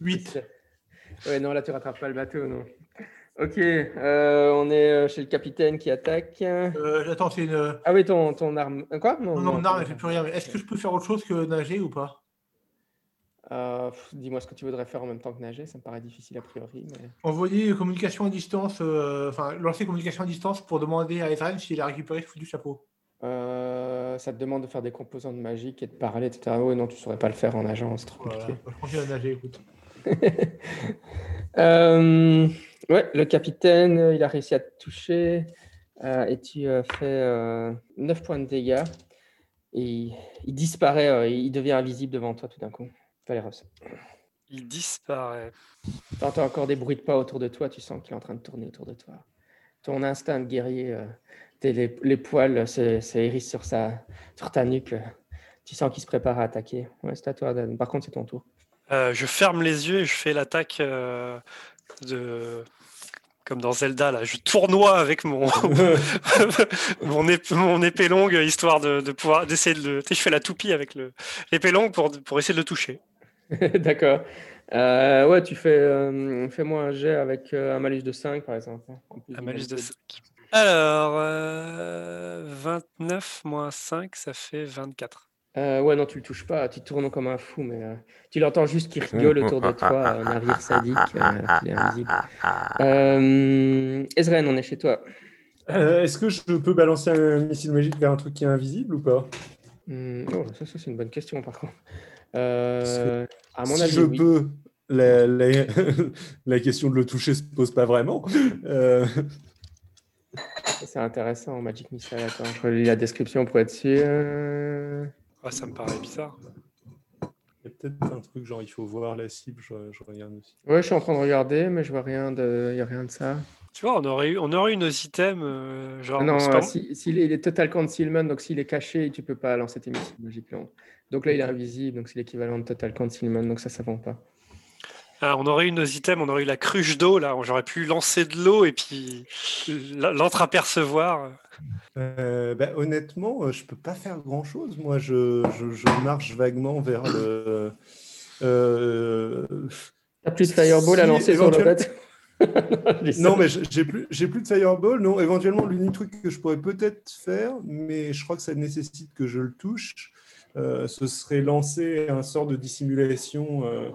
8. Ouais, non, là, tu rattrapes pas le bateau, non. Ok, euh, on est euh, chez le capitaine qui attaque. Euh, attends, c'est une. Ah oui, ton, ton arme. euh, Quoi? Non, non, mon arme, elle fait plus rien. Est-ce que je peux faire autre chose que nager ou pas? Euh, Dis-moi ce que tu voudrais faire en même temps que nager, ça me paraît difficile a priori. Mais... Envoyer communication à distance, euh, enfin, lancer communication à distance pour demander à Ezran s'il a récupéré le fou du chapeau. Euh, ça te demande de faire des composantes magiques et de parler, etc. Oui, non, tu saurais pas le faire en nageant, c'est trop Voilà. compliqué. Je continue à nager, écoute. Euh, ouais, le capitaine, euh, il a réussi à te toucher euh, et tu euh, fais euh, 9 points de dégâts. Et il, il disparaît, euh, il devient invisible devant toi tout d'un coup. Il disparaît. Tu entends encore des bruits de pas autour de toi, tu sens qu'il est en train de tourner autour de toi. Ton instinct de guerrier, euh, t'es les, les poils se, se hérissent sur, sa, sur ta nuque. euh, Tu sens qu'il se prépare à attaquer. Ouais, c'est à toi, Dan. Par contre, c'est ton tour. Euh, je ferme les yeux et je fais l'attaque euh, de. Comme dans Zelda, là, je tournoie avec mon, mon, ép- mon épée longue, histoire de, de pouvoir d'essayer de le. Tu sais, je fais la toupie avec le- l'épée longue pour, pour essayer de le toucher. D'accord. Euh, ouais, tu fais. euh, Fais-moi un jet avec euh, un malus de 5, par exemple. hein, Un malus de de- 5. Alors, euh, 29 moins 5, ça fait 24. Euh, ouais, non, tu le touches pas. Tu tournes comme un fou, mais euh, tu l'entends juste qui rigole autour de toi, un navire sadique. euh, qui est invisible. Euh, Ezren, on est chez toi. Euh, Est-ce que je peux balancer un missile magique vers un truc qui est invisible ou pas? Hmm, oh, ça, ça, c'est une bonne question, par contre. Euh, à mon Si avis, je oui. peux, la, la- la question de le toucher se pose pas vraiment. Euh, C'est intéressant, Magic Missile. Attends, je relis la description pour être sûr. Ouais, ça me paraît bizarre. Il y a peut-être un truc genre il faut voir la cible, je, je regarde aussi. Ouais, je suis en train de regarder, mais je vois rien de, il y a rien de ça. Tu vois, on aurait eu, on aurait eu nos items, euh, genre. non, c'est pas- euh, si- s'il est, il est total concealment, donc s'il est caché, tu peux pas lancer tes missiles magiques longues. Donc là, il est invisible, donc c'est l'équivalent de total concealment, donc ça, ça vend pas. Ah, on aurait eu nos items, on aurait eu la cruche d'eau, là, où j'aurais pu lancer de l'eau et puis l'entreapercevoir. Euh, bah, honnêtement, euh, je peux pas faire grand chose. Moi, je, je- je marche vaguement vers le. euh, T'as plus de fireball à lancer sur. Non, mais j'ai j'ai plus, j'ai plus de fireball. Non, éventuellement, l'unique truc que je pourrais peut-être faire, mais je crois que ça nécessite que je le touche, euh, ce serait lancer un sort de dissimulation euh,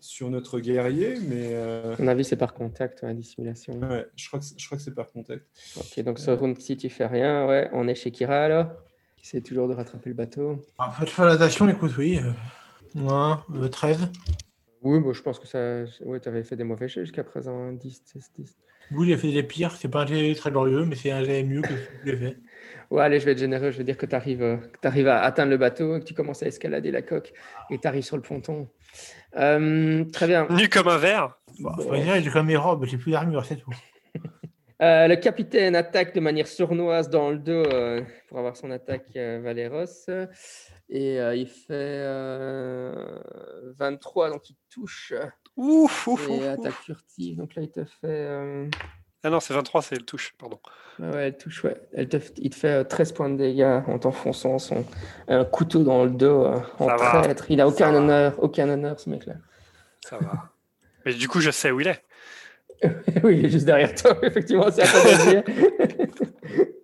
sur notre guerrier. Mais euh, À mon avis, c'est par contact, ouais, dissimulation. ouais, je crois que c'est- je crois que c'est par contact. Ok, donc ce round, si tu fais rien, ouais, on est chez Kira alors, qui essaie toujours de rattraper le bateau. En fait, faire la natation, écoute, oui. Euh, ouais, euh, 13. Oui, bon, je pense que ça. Ouais, tu avais fait des mauvais jets jusqu'à présent, hein, 10, 10, 10. Oui, a fait des pires. C'est pas un jet très glorieux, mais c'est un jet mieux que ce que j'ai fait. Ouais, allez, je vais être généreux, je vais dire que tu arrives, à atteindre le bateau, que tu commences à escalader la coque et tu arrives sur le ponton. Euh, très bien. Nu comme un verre. Faut dire, j'ai même mes robes, j'ai plus d'armure, c'est tout. Euh, le capitaine attaque de manière sournoise dans le dos euh, pour avoir son attaque euh, Valeros. Et euh, il fait euh, 23, donc il touche. Ouf, ouf, Et ouf, attaque furtive, donc là il te fait. Euh, Ah non, c'est 23, c'est le touche, pardon. Ouais, elle touche, ouais. Elle te, il te fait euh, 13 points de dégâts en t'enfonçant son un couteau dans le dos euh, en Ça va. Il a aucun Ça va. honneur, aucun honneur ce mec-là. Ça va. Mais du coup, je sais où il est. oui, il est juste derrière toi, effectivement, c'est à toi de dire.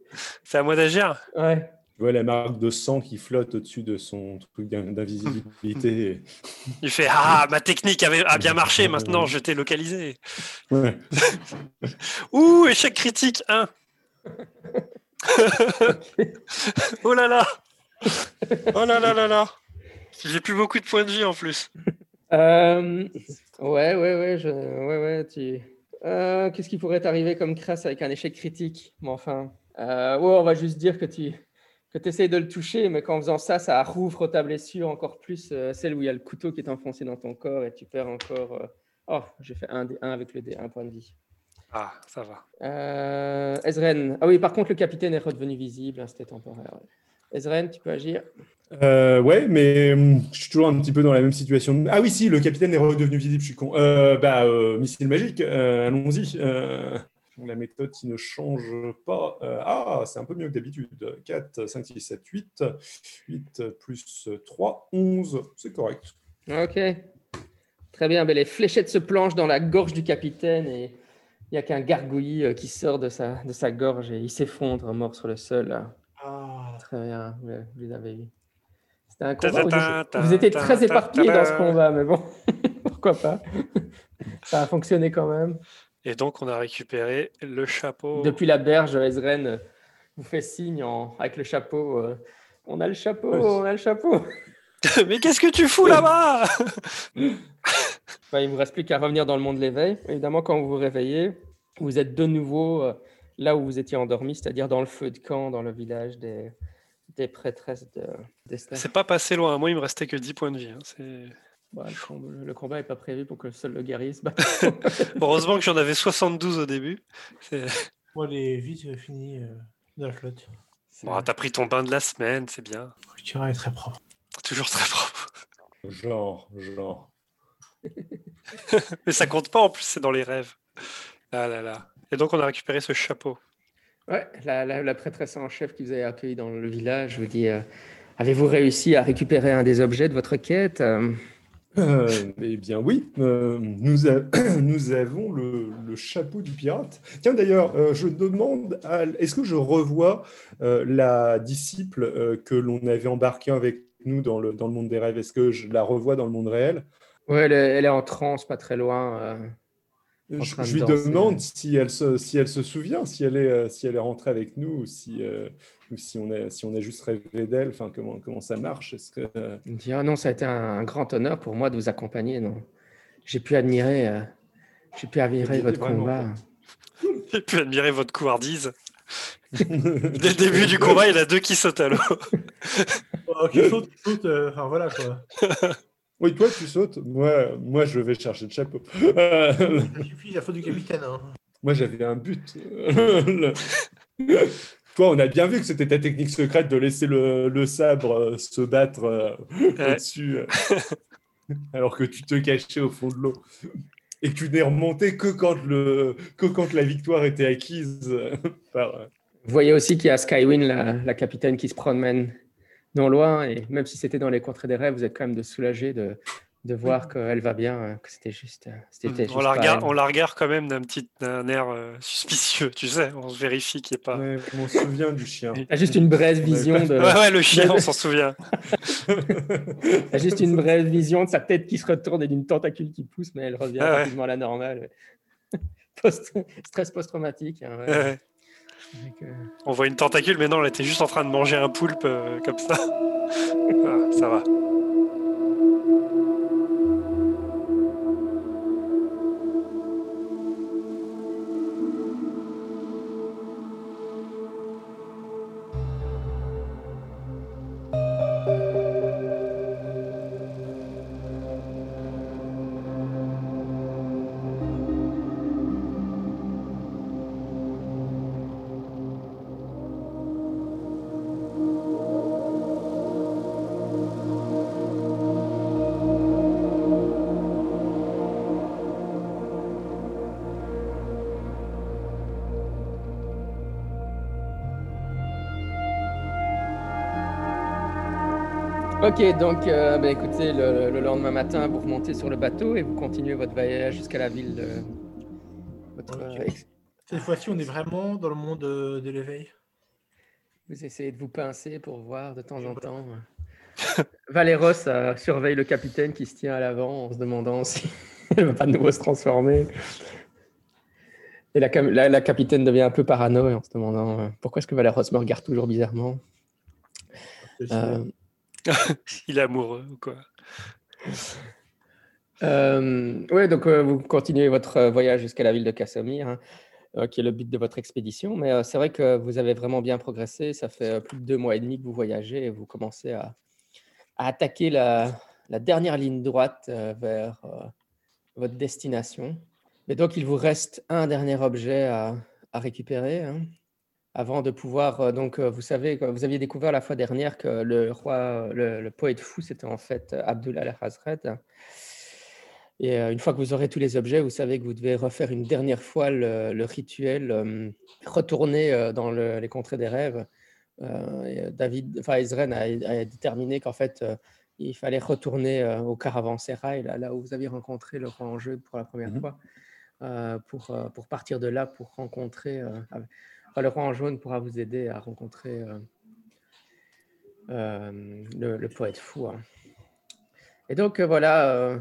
C'est à moi d'agir. Ouais. Je vois la marque de sang qui flotte au-dessus de son truc d'in- d'invisibilité. Il fait Ah, ma technique avait, a bien marché, maintenant je t'ai localisé. Ouais. Ouh, échec critique 1. oh là là. Oh là là là là. J'ai plus beaucoup de points de vie en plus. Euh, ouais, ouais, ouais, je, ouais, ouais, tu. Euh, Qu'est-ce qui pourrait t'arriver comme crasse avec un échec critique? Mais enfin, euh, ouais, on va juste dire que tu que essayes de le toucher, mais qu'en faisant ça, ça rouvre ta blessure encore plus, euh, celle où il y a le couteau qui est enfoncé dans ton corps et tu perds encore. euh, Oh, j'ai fait un, dé- un avec le dé, un point de vie. Ah, ça va. Euh, Ezren. Ah oui, par contre, le capitaine est redevenu visible, hein, c'était temporaire. ouais. Ezren, tu peux agir? Euh, ouais, mais hum, je suis toujours un petit peu dans la même situation. Ah oui, si, le capitaine est redevenu visible, je suis con. Euh, bah, euh, missile magique, euh, allons-y. La méthode qui ne change pas. Euh, ah, c'est un peu mieux que d'habitude. 4, 5, 6, 7, 8. 8 plus 3, 11. C'est correct. Ok. Très bien. ben, les fléchettes se planchent dans la gorge du capitaine et il y a qu'un gargouillis euh, qui sort de sa, de sa gorge et il s'effondre mort sur le sol. Ah, Très bien, vous vous les avez vus. C'était un combat. Vous, vous étiez très éparpillés dans ce combat, mais bon, pourquoi pas. Ça a fonctionné quand même. Et donc, on a récupéré le chapeau. Depuis la berge, Ezren vous fait signe en- avec le chapeau. euh, on a le chapeau, on a le chapeau. Mais qu'est-ce que tu fous là-bas? Bah, il ne vous reste plus qu'à revenir dans le monde de l'éveil. Évidemment, quand vous vous réveillez, vous êtes de nouveau euh, là où vous étiez endormi, c'est-à-dire dans le feu de camp, dans le village des, des prêtresses de- d'Esther. C'est pas passé loin. Moi, il me restait que 10 points de vie. hein. C'est- Bah, le, combat, le combat n'est pas prévu pour que seul le guerrier se batte. Heureusement que j'en avais 72 au début. Moi, les vies euh, de la flotte. Bon, T'as pris ton bain de la semaine, c'est bien. Le tirant est très propre. Toujours très propre. Genre, genre. Mais ça compte pas en plus, c'est dans les rêves. Ah là là. Et donc, on a récupéré ce chapeau. Ouais, la, la- la prêtresse en chef qui vous a accueilli dans le village vous dit euh, Avez-vous réussi à récupérer un des objets de votre quête Euh, Euh, eh bien oui, euh, nous, avons le, chapeau du pirate. Tiens d'ailleurs, euh, je demande, est-ce que je revois la disciple que l'on avait embarquée avec nous dans le, monde des rêves? Est-ce que je la revois dans le monde réel? Ouais, elle elle est en transe, pas très loin. Je, lui danser. demande si elle, se, si elle se souvient, si elle est, euh, si elle est rentrée avec nous ou si, euh, ou si, on, a, si on a juste rêvé d'elle. Enfin, comment, comment ça marche? Est-ce que, Il me dit Ah non, ça a été un, un grand honneur pour moi de vous accompagner. Non. J'ai pu admirer, euh, j'ai pu admirer votre combat. J'ai pu admirer votre couardise. Dès le début du combat, il y en a deux qui sautent à l'eau. Oh, qui saute, qui saute, enfin voilà quoi. Oui, toi, tu sautes. Moi, moi, je vais chercher le chapeau. Euh, Il suffit la faute du capitaine. Hein. Moi, j'avais un but. Le- Toi, on a bien vu que c'était ta technique secrète de laisser le, le sabre euh, se battre euh, Ouais. au-dessus, euh, alors que tu te cachais au fond de l'eau. Et que tu n'es remonté que quand, le, que quand la victoire était acquise par... Vous voyez aussi qu'il y a Skywin, la, la capitaine, qui se promène non loin. Et même si c'était dans les contrées des rêves, vous êtes quand même de soulagé de, de voir qu'elle va bien, euh, que c'était juste. euh, c'était juste On la, regarde, on la regarde quand même d'un petit d'un air euh, suspicieux, tu sais. On se vérifie qu'il n'y ait pas. Ouais, je m'en souviens du chien. Il y a juste une brève vision de. Ouais, ouais, le chien, on s'en souvient. Il y a juste une brève vision de sa tête qui se retourne et d'une tentacule qui pousse, mais elle revient Ah ouais. rapidement à la normale. Post- stress post-traumatique. hein, ouais. On voit une tentacule, mais non, elle était juste en train de manger un poulpe euh, comme ça. Ah, ça va. Ok, donc euh, ben, écoutez, le, le lendemain matin, vous remontez sur le bateau et vous continuez votre voyage jusqu'à la ville de votre euh, ex- Cette fois-ci, on est vraiment dans le monde euh, de l'éveil. Vous essayez de vous pincer pour voir de temps en temps. Valéros euh, surveille le capitaine qui se tient à l'avant en se demandant si elle va pas de nouveau se transformer. Et la, la- la capitaine devient un peu parano en se demandant euh, pourquoi est-ce que Valéros me regarde toujours bizarrement. Euh, Il est amoureux ou quoi Euh, ouais, donc euh, vous continuez votre euh, voyage jusqu'à la ville de Cassamir, hein, euh, qui est le but de votre expédition. Mais c'est vrai que vous avez vraiment bien progressé. Ça fait plus de deux mois et demi que vous voyagez et vous commencez à, attaquer la, dernière ligne droite vers votre destination. Mais donc, il vous reste un dernier objet à, à récupérer hein, avant de pouvoir. euh, donc, euh, vous savez, vous aviez découvert la fois dernière que le roi, le, le poète fou, c'était en fait euh, Abdullah al-Hazred. Et une fois que vous aurez tous les objets, vous savez que vous devez refaire une dernière fois le, le rituel, retourner dans le- les contrées des rêves. Et, David, enfin Ezren a, a déterminé qu'en fait, il fallait retourner au caravansérail, là, là où vous aviez rencontré le roi en jeu pour la première Mhm. fois, pour, pour partir de là, pour rencontrer. Enfin, le roi en jaune pourra vous aider à rencontrer euh, euh, le, le poète fou. hein. Et donc, euh, voilà,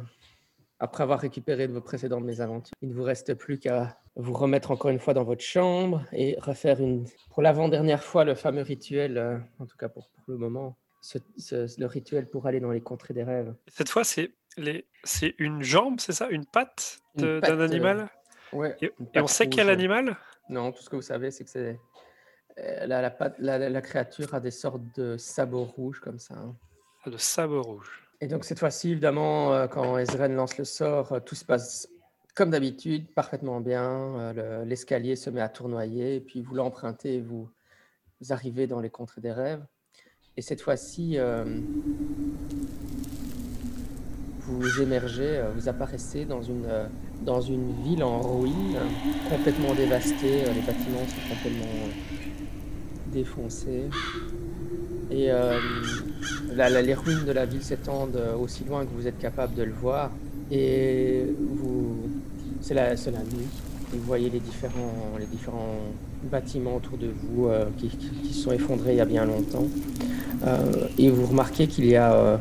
après avoir récupéré de vos précédentes mésaventures, il ne vous reste plus qu'à vous remettre encore une fois dans votre chambre et refaire une, pour l'avant-dernière fois le fameux rituel, en tout cas pour, pour le moment, ce- ce- le rituel pour aller dans les contrées des rêves. Cette fois, c'est les... c'est une jambe, c'est ça? Une patte d'un animal? Ouais, Et, on sait quel animal? Non, tout ce que vous savez, c'est que c'est euh, la, la, patte- la- la créature a des sortes de sabots rouges comme ça. hein. Le sabot rouge. Et donc cette fois-ci, évidemment, euh, quand Ezren lance le sort, euh, tout se passe comme d'habitude, parfaitement bien. Le- L'escalier se met à tournoyer, et puis vous l'empruntez vous, vous arrivez dans les contrées des rêves. Et cette fois-ci, euh, vous émergez, euh, vous apparaissez dans une, euh, dans une ville en ruine, complètement dévastée. euh, Les bâtiments sont complètement défoncés. Et la- la- les ruines de la ville s'étendent aussi loin que vous êtes capable de le voir. Et vous, c'est la, c'est la nuit. Vous voyez les différents, les différents bâtiments autour de vous qui, qui- sont effondrés il y a bien longtemps. Et vous remarquez qu'il y a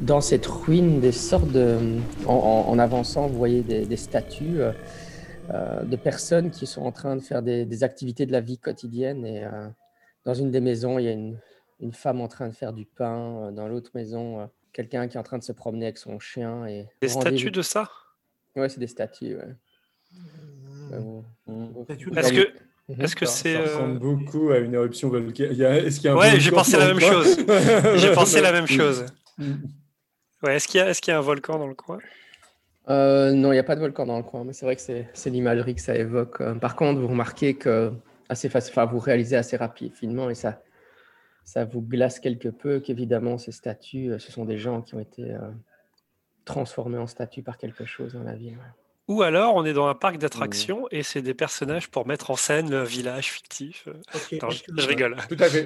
dans cette ruine des sortes de... En, en- en avançant, vous voyez des, des statues euh, euh, de personnes qui sont en train de faire des, des activités de la vie quotidienne. Et euh, dans une des maisons, il y a une, une femme en train de faire du pain. Dans l'autre maison, euh, quelqu'un qui est en train de se promener avec son chien. Et Des statues de ça? Ouais, c'est des statues. Ouais. Mmh. Mm. de- Est-ce que, Mhm. est-ce que c'est. Ça euh, ressemble beaucoup à une éruption volcanique. Il y a- Est-ce qu'il y a un Ouais, j'ai pensé la même chose. J'ai pensé la même chose. Ouais, est-ce qu'il y, qu'il y a un volcan dans le coin? Euh, non, il n'y a pas de volcan dans le coin, mais c'est vrai que c'est l'imagerie que ça évoque. Euh, Par contre, vous remarquez que assez enfin, vous réalisez assez rapidement et ça, ça vous glace quelque peu qu'évidemment ces statues, euh, ce sont des gens qui ont été transformés en statues par quelque chose dans la ville. Ou alors, on est dans un parc d'attractions et c'est des personnages pour mettre en scène le village fictif. Non, je, rigole. Tout à fait.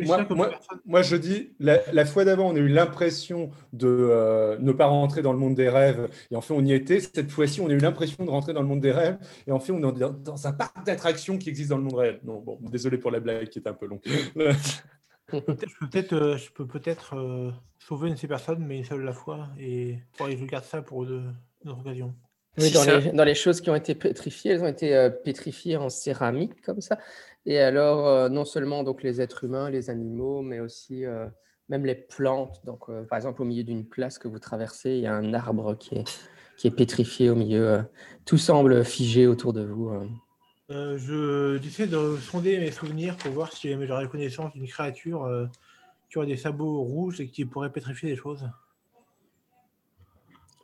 Moi, je dis, la, la fois d'avant, on a eu l'impression de euh, ne pas rentrer dans le monde des rêves. Et en fait, on y était. Cette fois-ci, on a eu l'impression de rentrer dans le monde des rêves. Et en fait, on est dans, dans un parc d'attractions qui existe dans le monde réel. Non, bon, désolé pour la blague qui est un peu longue. Peut-être- Je peux peut-être euh, euh, sauver une de ces personnes, mais une seule la fois. Et je garde ça pour une autre occasion. Oui, dans, les, dans les choses qui ont été pétrifiées, elles ont été euh, pétrifiées en céramique comme ça. Et alors, euh, non seulement donc les êtres humains, les animaux, mais aussi euh, même les plantes. Donc, euh, par exemple, au milieu d'une place que vous traversez, il y a un arbre qui est, qui est pétrifié au milieu. euh, tout semble figé autour de vous. euh. Euh, je j'essaie de sonder mes souvenirs pour voir si j'aurais connaissance d'une créature euh, qui aurait des sabots rouges et qui pourrait pétrifier des choses.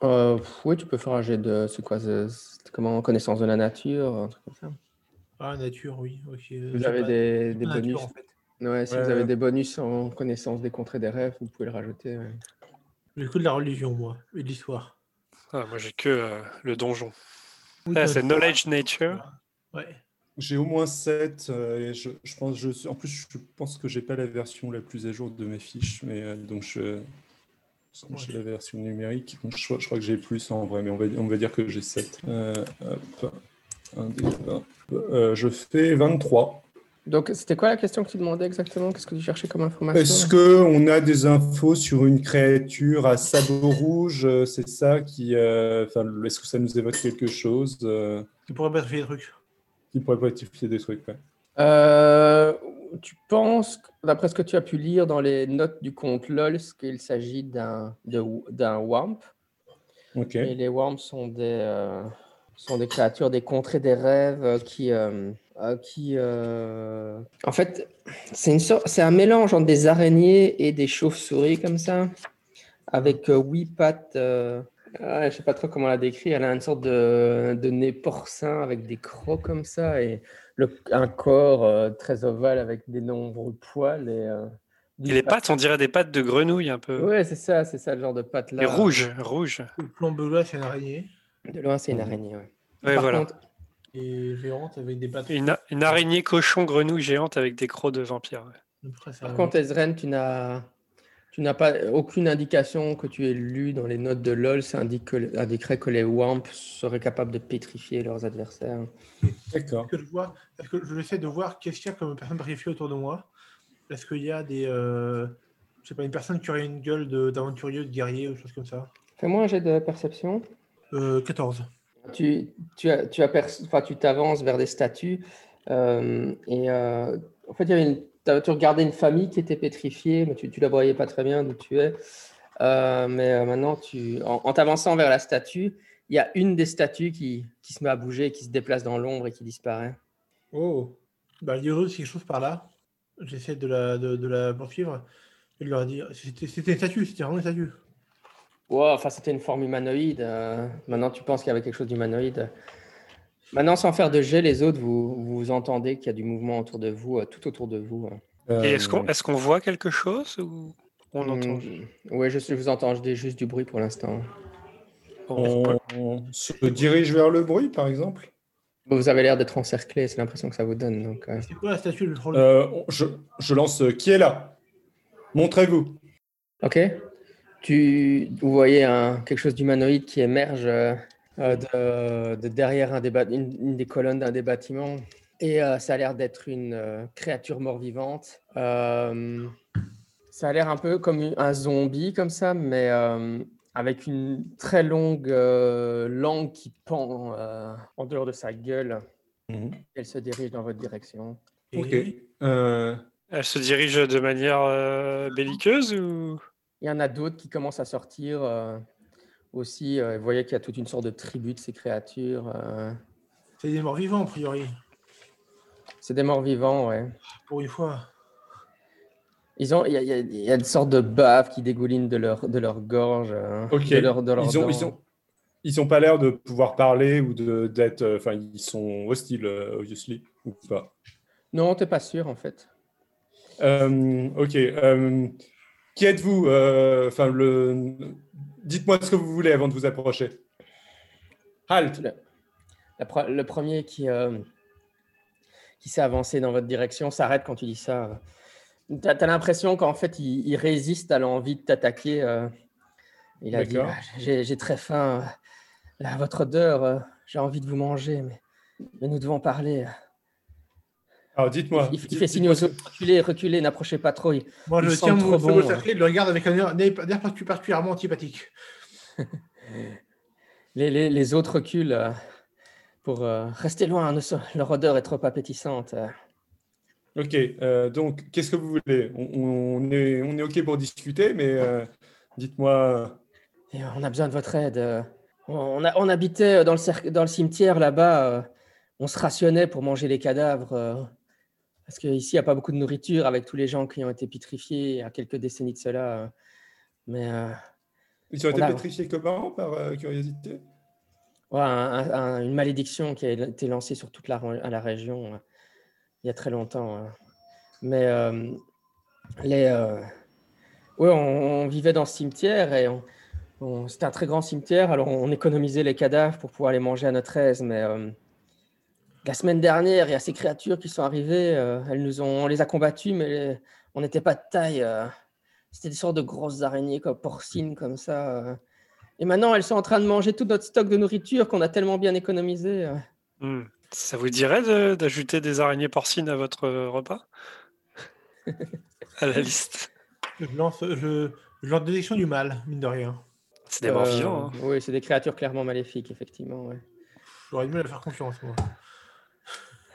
Euh, oui, tu peux faire un jet de. C'est quoi c'est- c'est Comment Connaissance de la nature, un truc comme ça. Ah, nature, oui. ok. euh, Vous avez pas- des, j'ai des pas nature, bonus. en fait. Ouais, si Ouais, vous avez ouais. des bonus en connaissance des contrées des rêves, vous pouvez le rajouter. ouais. J'ai que de la religion, moi, et de l'histoire. Ah, moi, j'ai que euh, le donjon. Oui, Ah, c'est Knowledge Nature. Ouais. J'ai au moins 7. et je, je pense, je, suis- en plus, je pense que j'ai pas la version la plus à jour de mes fiches. Mais euh, donc, je, j'ai la version numérique. Je, crois- je crois que j'ai plus en vrai, mais on va, on va dire que j'ai 7. Euh, hop, un. Euh, je fais 23. Donc, c'était quoi la question que tu demandais exactement? Qu'est-ce que tu cherchais comme information? Est-ce qu'on a des infos sur une créature à sabot rouge? Euh, C'est ça qui. euh, est-ce que ça nous évoque quelque chose Qui pourrait pétrifier des trucs. qui pourrait rectifier des trucs ouais. Euh, tu penses, d'après ce que tu as pu lire dans les notes du compte LOL, qu'il s'agit d'un Wamp. Ok. Et les Worms sont des, euh, sont des créatures des contrées des rêves euh, qui. euh, qui euh, En fait, c'est une sorte, c'est un mélange entre des araignées et des chauves-souris comme ça, avec huit pattes. ouais, je sais pas trop comment la décrire. Elle a une sorte de, de nez porcin avec des crocs comme ça et le, un corps euh, très ovale avec des nombreux poils. Et, euh, Et les pattes, on dirait des pattes de grenouille un peu. Ouais, c'est ça, c'est ça le genre de pattes là. Et rouges, rouges. Le plomb bleu, c'est une araignée. De loin, c'est une araignée. ouais. Ouais, Par voilà. contre, Et géante avec des pattes. Une, araignée cochon grenouille géante avec des crocs de vampire. ouais. Par contre, Ezren, tu n'as, Tu n'as pas aucune indication que tu aies lu dans les notes de LOL, ça indique que, indiquerait que les WAMP seraient capables de pétrifier leurs adversaires. D'accord. Est-ce que je vois, est-ce que je essaie de voir qu'est-ce qu'il y a comme personne pétrifiée autour de moi? Est-ce qu'il y a des, euh, je sais pas, une personne qui aurait une gueule de- d'aventurier, de, guerrier ou choses comme ça? Fais-moi un jet de perception. euh, 14. Tu, tu, as- tu, tu t'avances vers des statues euh, et euh, en fait, il y avait une, tu regardais une famille qui était pétrifiée, mais tu ne la voyais pas très bien d'où tu es. Euh, mais euh, maintenant, tu, en, en t'avançant vers la statue, il y a une des statues qui, qui se met à bouger, qui se déplace dans l'ombre et qui disparaît. Oh. Bah, il y a quelque chose par là. J'essaie de la, de, de la poursuivre et de leur dire. C'était c'était une statue, c'était vraiment une statue. Ouais, enfin, c'était une forme humanoïde. euh, maintenant, tu penses qu'il y avait quelque chose d'humanoïde. Maintenant, sans faire de jet, les autres, vous, vous entendez qu'il y a du mouvement autour de vous, euh, tout autour de vous. euh. Et est-ce qu'on Euh, est voit quelque chose ou on entend Hmm, Oui, je, je vous entends, je dis juste du bruit pour l'instant. on, on se dirige vers le bruit, par exemple? Vous avez l'air d'être encerclé, c'est l'impression que ça vous donne. Donc, euh, C'est quoi la statue Euh, on- je, je lance euh, qui est là? Montrez-vous. Ok. Tu, vous voyez un, quelque chose d'humanoïde qui émerge euh, euh, de, de derrière un des une, une des colonnes d'un des bâtiments. Et euh, ça a l'air d'être une euh, créature mort-vivante. Euh, ça a l'air un peu comme un zombie, comme ça, mais euh, avec une très longue euh, langue qui pend euh, en dehors de sa gueule. Elle se dirige dans votre direction. Ok. Euh, Elle se dirige de manière euh, belliqueuse ou? Il y en a d'autres qui commencent à sortir euh, aussi. euh, vous voyez qu'il y a toute une sorte de tribu de ces créatures. euh. C'est des morts vivants, a priori. c'est des morts vivants, ouais. Pour une fois. Ils ont, il y a, il y a- il y a une sorte de bave qui dégouline de leur, de leur gorge. hein, Ok. de leur- de leurs ils ont, dents. ils ont, ils ont pas l'air de pouvoir parler ou de d'être. euh, Enfin, ils sont hostiles, euh, obviously, ou pas. Non, t'es pas sûr en fait. Euh, ok. euh, qui êtes-vous Euh, Enfin, le. Dites-moi ce que vous voulez avant de vous approcher. Halt. La le premier qui, euh, qui s'est avancé dans votre direction s'arrête quand tu dis ça. Tu as, l'impression qu'en fait, il, il résiste à l'envie de t'attaquer. euh. Il a dit. Ah, J'ai très faim. euh, votre odeur, euh, j'ai envie de vous manger, mais, mais nous devons parler. Alors, dites-moi. Il, fait signe aux autres Reculez, reculez, n'approchez pas trop. Il- Moi, je tiens trop mon bon, le regarde avec un air particulièrement antipathique. Les, les- les autres reculent euh, pour euh, rester loin. leur odeur est trop appétissante. euh. Ok. euh, donc, qu'est-ce que vous voulez? On, on est, on est ok pour discuter, mais euh, dites-moi. On a besoin de votre aide. On, a- on habitait dans le, cercle- dans le cimetière là-bas. On se rationnait pour manger les cadavres. Parce qu'ici, il n'y a pas beaucoup de nourriture avec tous les gens qui ont été pétrifiés il y a quelques décennies de cela. euh. Mais euh, Ils ont été a- pétrifiés comment, par euh, curiosité? Ouais, un- un- un- une malédiction qui a été lancée sur toute la, à la région euh, il y a très longtemps. euh. Mais les, ouais, on, on vivait dans ce cimetière et on, on- c'était un très grand cimetière. Alors on économisait les cadavres pour pouvoir les manger à notre aise. Mais la semaine dernière, il y a ces créatures qui sont arrivées. euh, elles nous ont, on les a combattues, mais les- on n'était pas de taille. euh. c'était des sortes de grosses araignées comme porcines comme ça. euh. Et maintenant, elles sont en train de manger tout notre stock de nourriture qu'on a tellement bien économisé. euh. Hmm. Ça vous dirait de- d'ajouter des araignées porcines à votre repas? À la liste. Je lance, je, je lance détection du mal, mine de rien. C'est des morts Euh, vivants. hein. Oui, c'est des créatures clairement maléfiques, effectivement. ouais. J'aurais du mal à faire confiance, moi.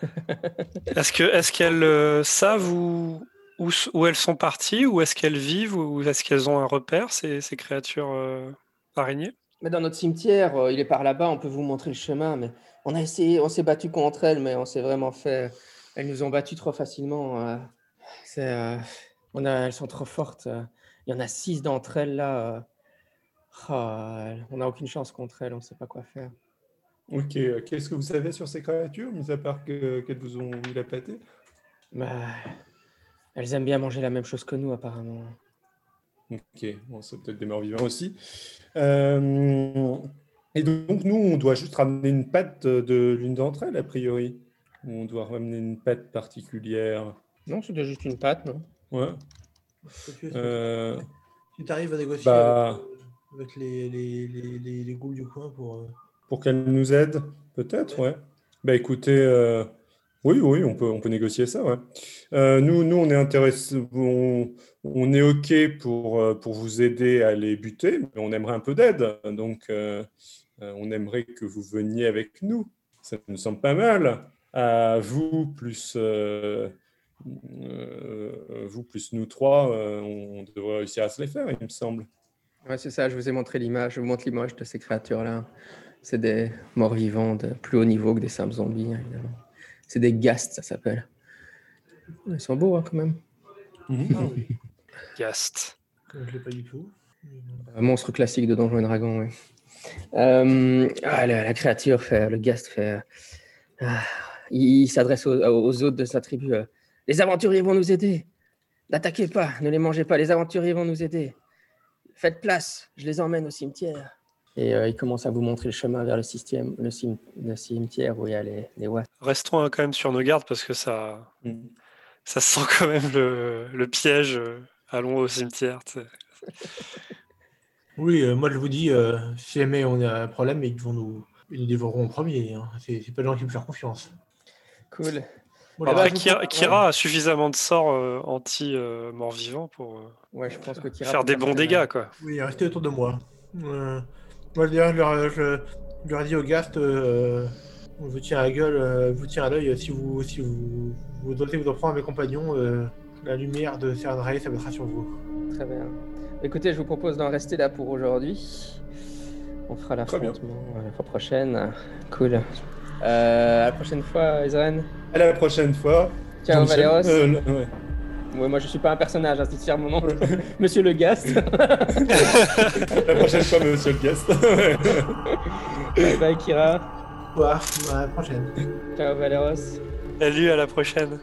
Est-ce que est-ce qu'elles euh, savent où, où, elles sont parties ou est-ce qu'elles vivent ou est-ce qu'elles ont un repère ces, ces créatures euh, araignées? Mais dans notre cimetière, euh, il est par là-bas, on peut vous montrer le chemin. Mais on a essayé, on s'est battu contre elles, mais on s'est vraiment fait. Elles nous ont battus trop facilement. on a, elles sont trop fortes. Il y en a six d'entre elles là. Oh, on n'a aucune chance contre elles, on ne sait pas quoi faire. Ok. euh, Qu'est-ce que vous savez sur ces créatures, mis à part que- qu'elles vous ont mis la pâtée? Bah, elles aiment bien manger la même chose que nous, apparemment. Ok, bon, c'est peut-être des morts vivants aussi. Euh, et donc, nous, on doit juste ramener une patte de l'une d'entre elles, a priori. Ou On doit ramener une patte particulière? Non, c'était juste une patte, non? Ouais. Tu Euh, Si tu arrives à négocier Bah, avec, avec les, les, les, les, les ghouls du coin pour. Pour qu'elle nous aide, peut-être, ouais. Bah écoutez, euh, oui, oui, on peut, on peut négocier ça, ouais. Euh, nous, nous, on est intéressé, on, est OK pour, euh, pour vous aider à les buter, mais on aimerait un peu d'aide. Donc, on aimerait que vous veniez avec nous. Ça nous semble pas mal. À vous, plus, vous, plus nous trois, on devrait réussir à se les faire, il me semble. Ouais, c'est ça, je vous ai montré l'image, je vous montre l'image de ces créatures-là. C'est des morts vivants de plus haut niveau que des simples zombies, hein, évidemment. C'est des ghasts, ça s'appelle. Ils sont beaux, hein, quand même. Ah oui, Gast. je l'ai pas du tout. Un monstre classique de Donjons et Dragons, oui. Euh, ah, la, la créature fait, le ghast fait. ah, il il s'adresse aux, aux autres de sa tribu. euh, les aventuriers vont nous aider. N'attaquez pas, ne les mangez pas. Les aventuriers vont nous aider. Faites place, je les emmène au cimetière. Et euh, il commence à vous montrer le chemin vers le, système, le, cim- le cimetière où il y a les, les wasps. Restons hein, quand même sur nos gardes parce que ça, Mm. ça sent quand même le, le piège. euh, Allons au cimetière. Oui, euh, moi je vous dis, euh, si jamais on a un problème, ils vont nous, ils nous dévoreront en premier. Hein. C'est pas des gens qui me faire confiance. Cool. Bah, vous Kira, a suffisamment de sorts euh, anti-mort-vivant pour euh, Ouais, je pense que Kira faire des bons dégâts. Quoi. Oui, restez autour de moi. Moi, d'ailleurs, je leur, je, je leur ai dit au Gast, euh, on vous tient à la gueule, euh, vous tient à l'œil, si vous, si vous, vous dotez vous en prendre à mes compagnons, euh, la lumière de Cernray, ça mettra sur vous. Très bien. Écoutez, je vous propose d'en rester là pour aujourd'hui. On fera l'affrontement la fois prochaine. Cool. Euh, à la prochaine fois, Ezran. À la prochaine fois. Ciao. Valéros. Euh, ouais. Ouais, moi, je suis pas un personnage, hein, c'est fier mon nom. Monsieur le Gast. La prochaine fois, monsieur le guest. bye bye, Kira. Au revoir, à la prochaine. Ciao, Valéros. Salut, à la prochaine.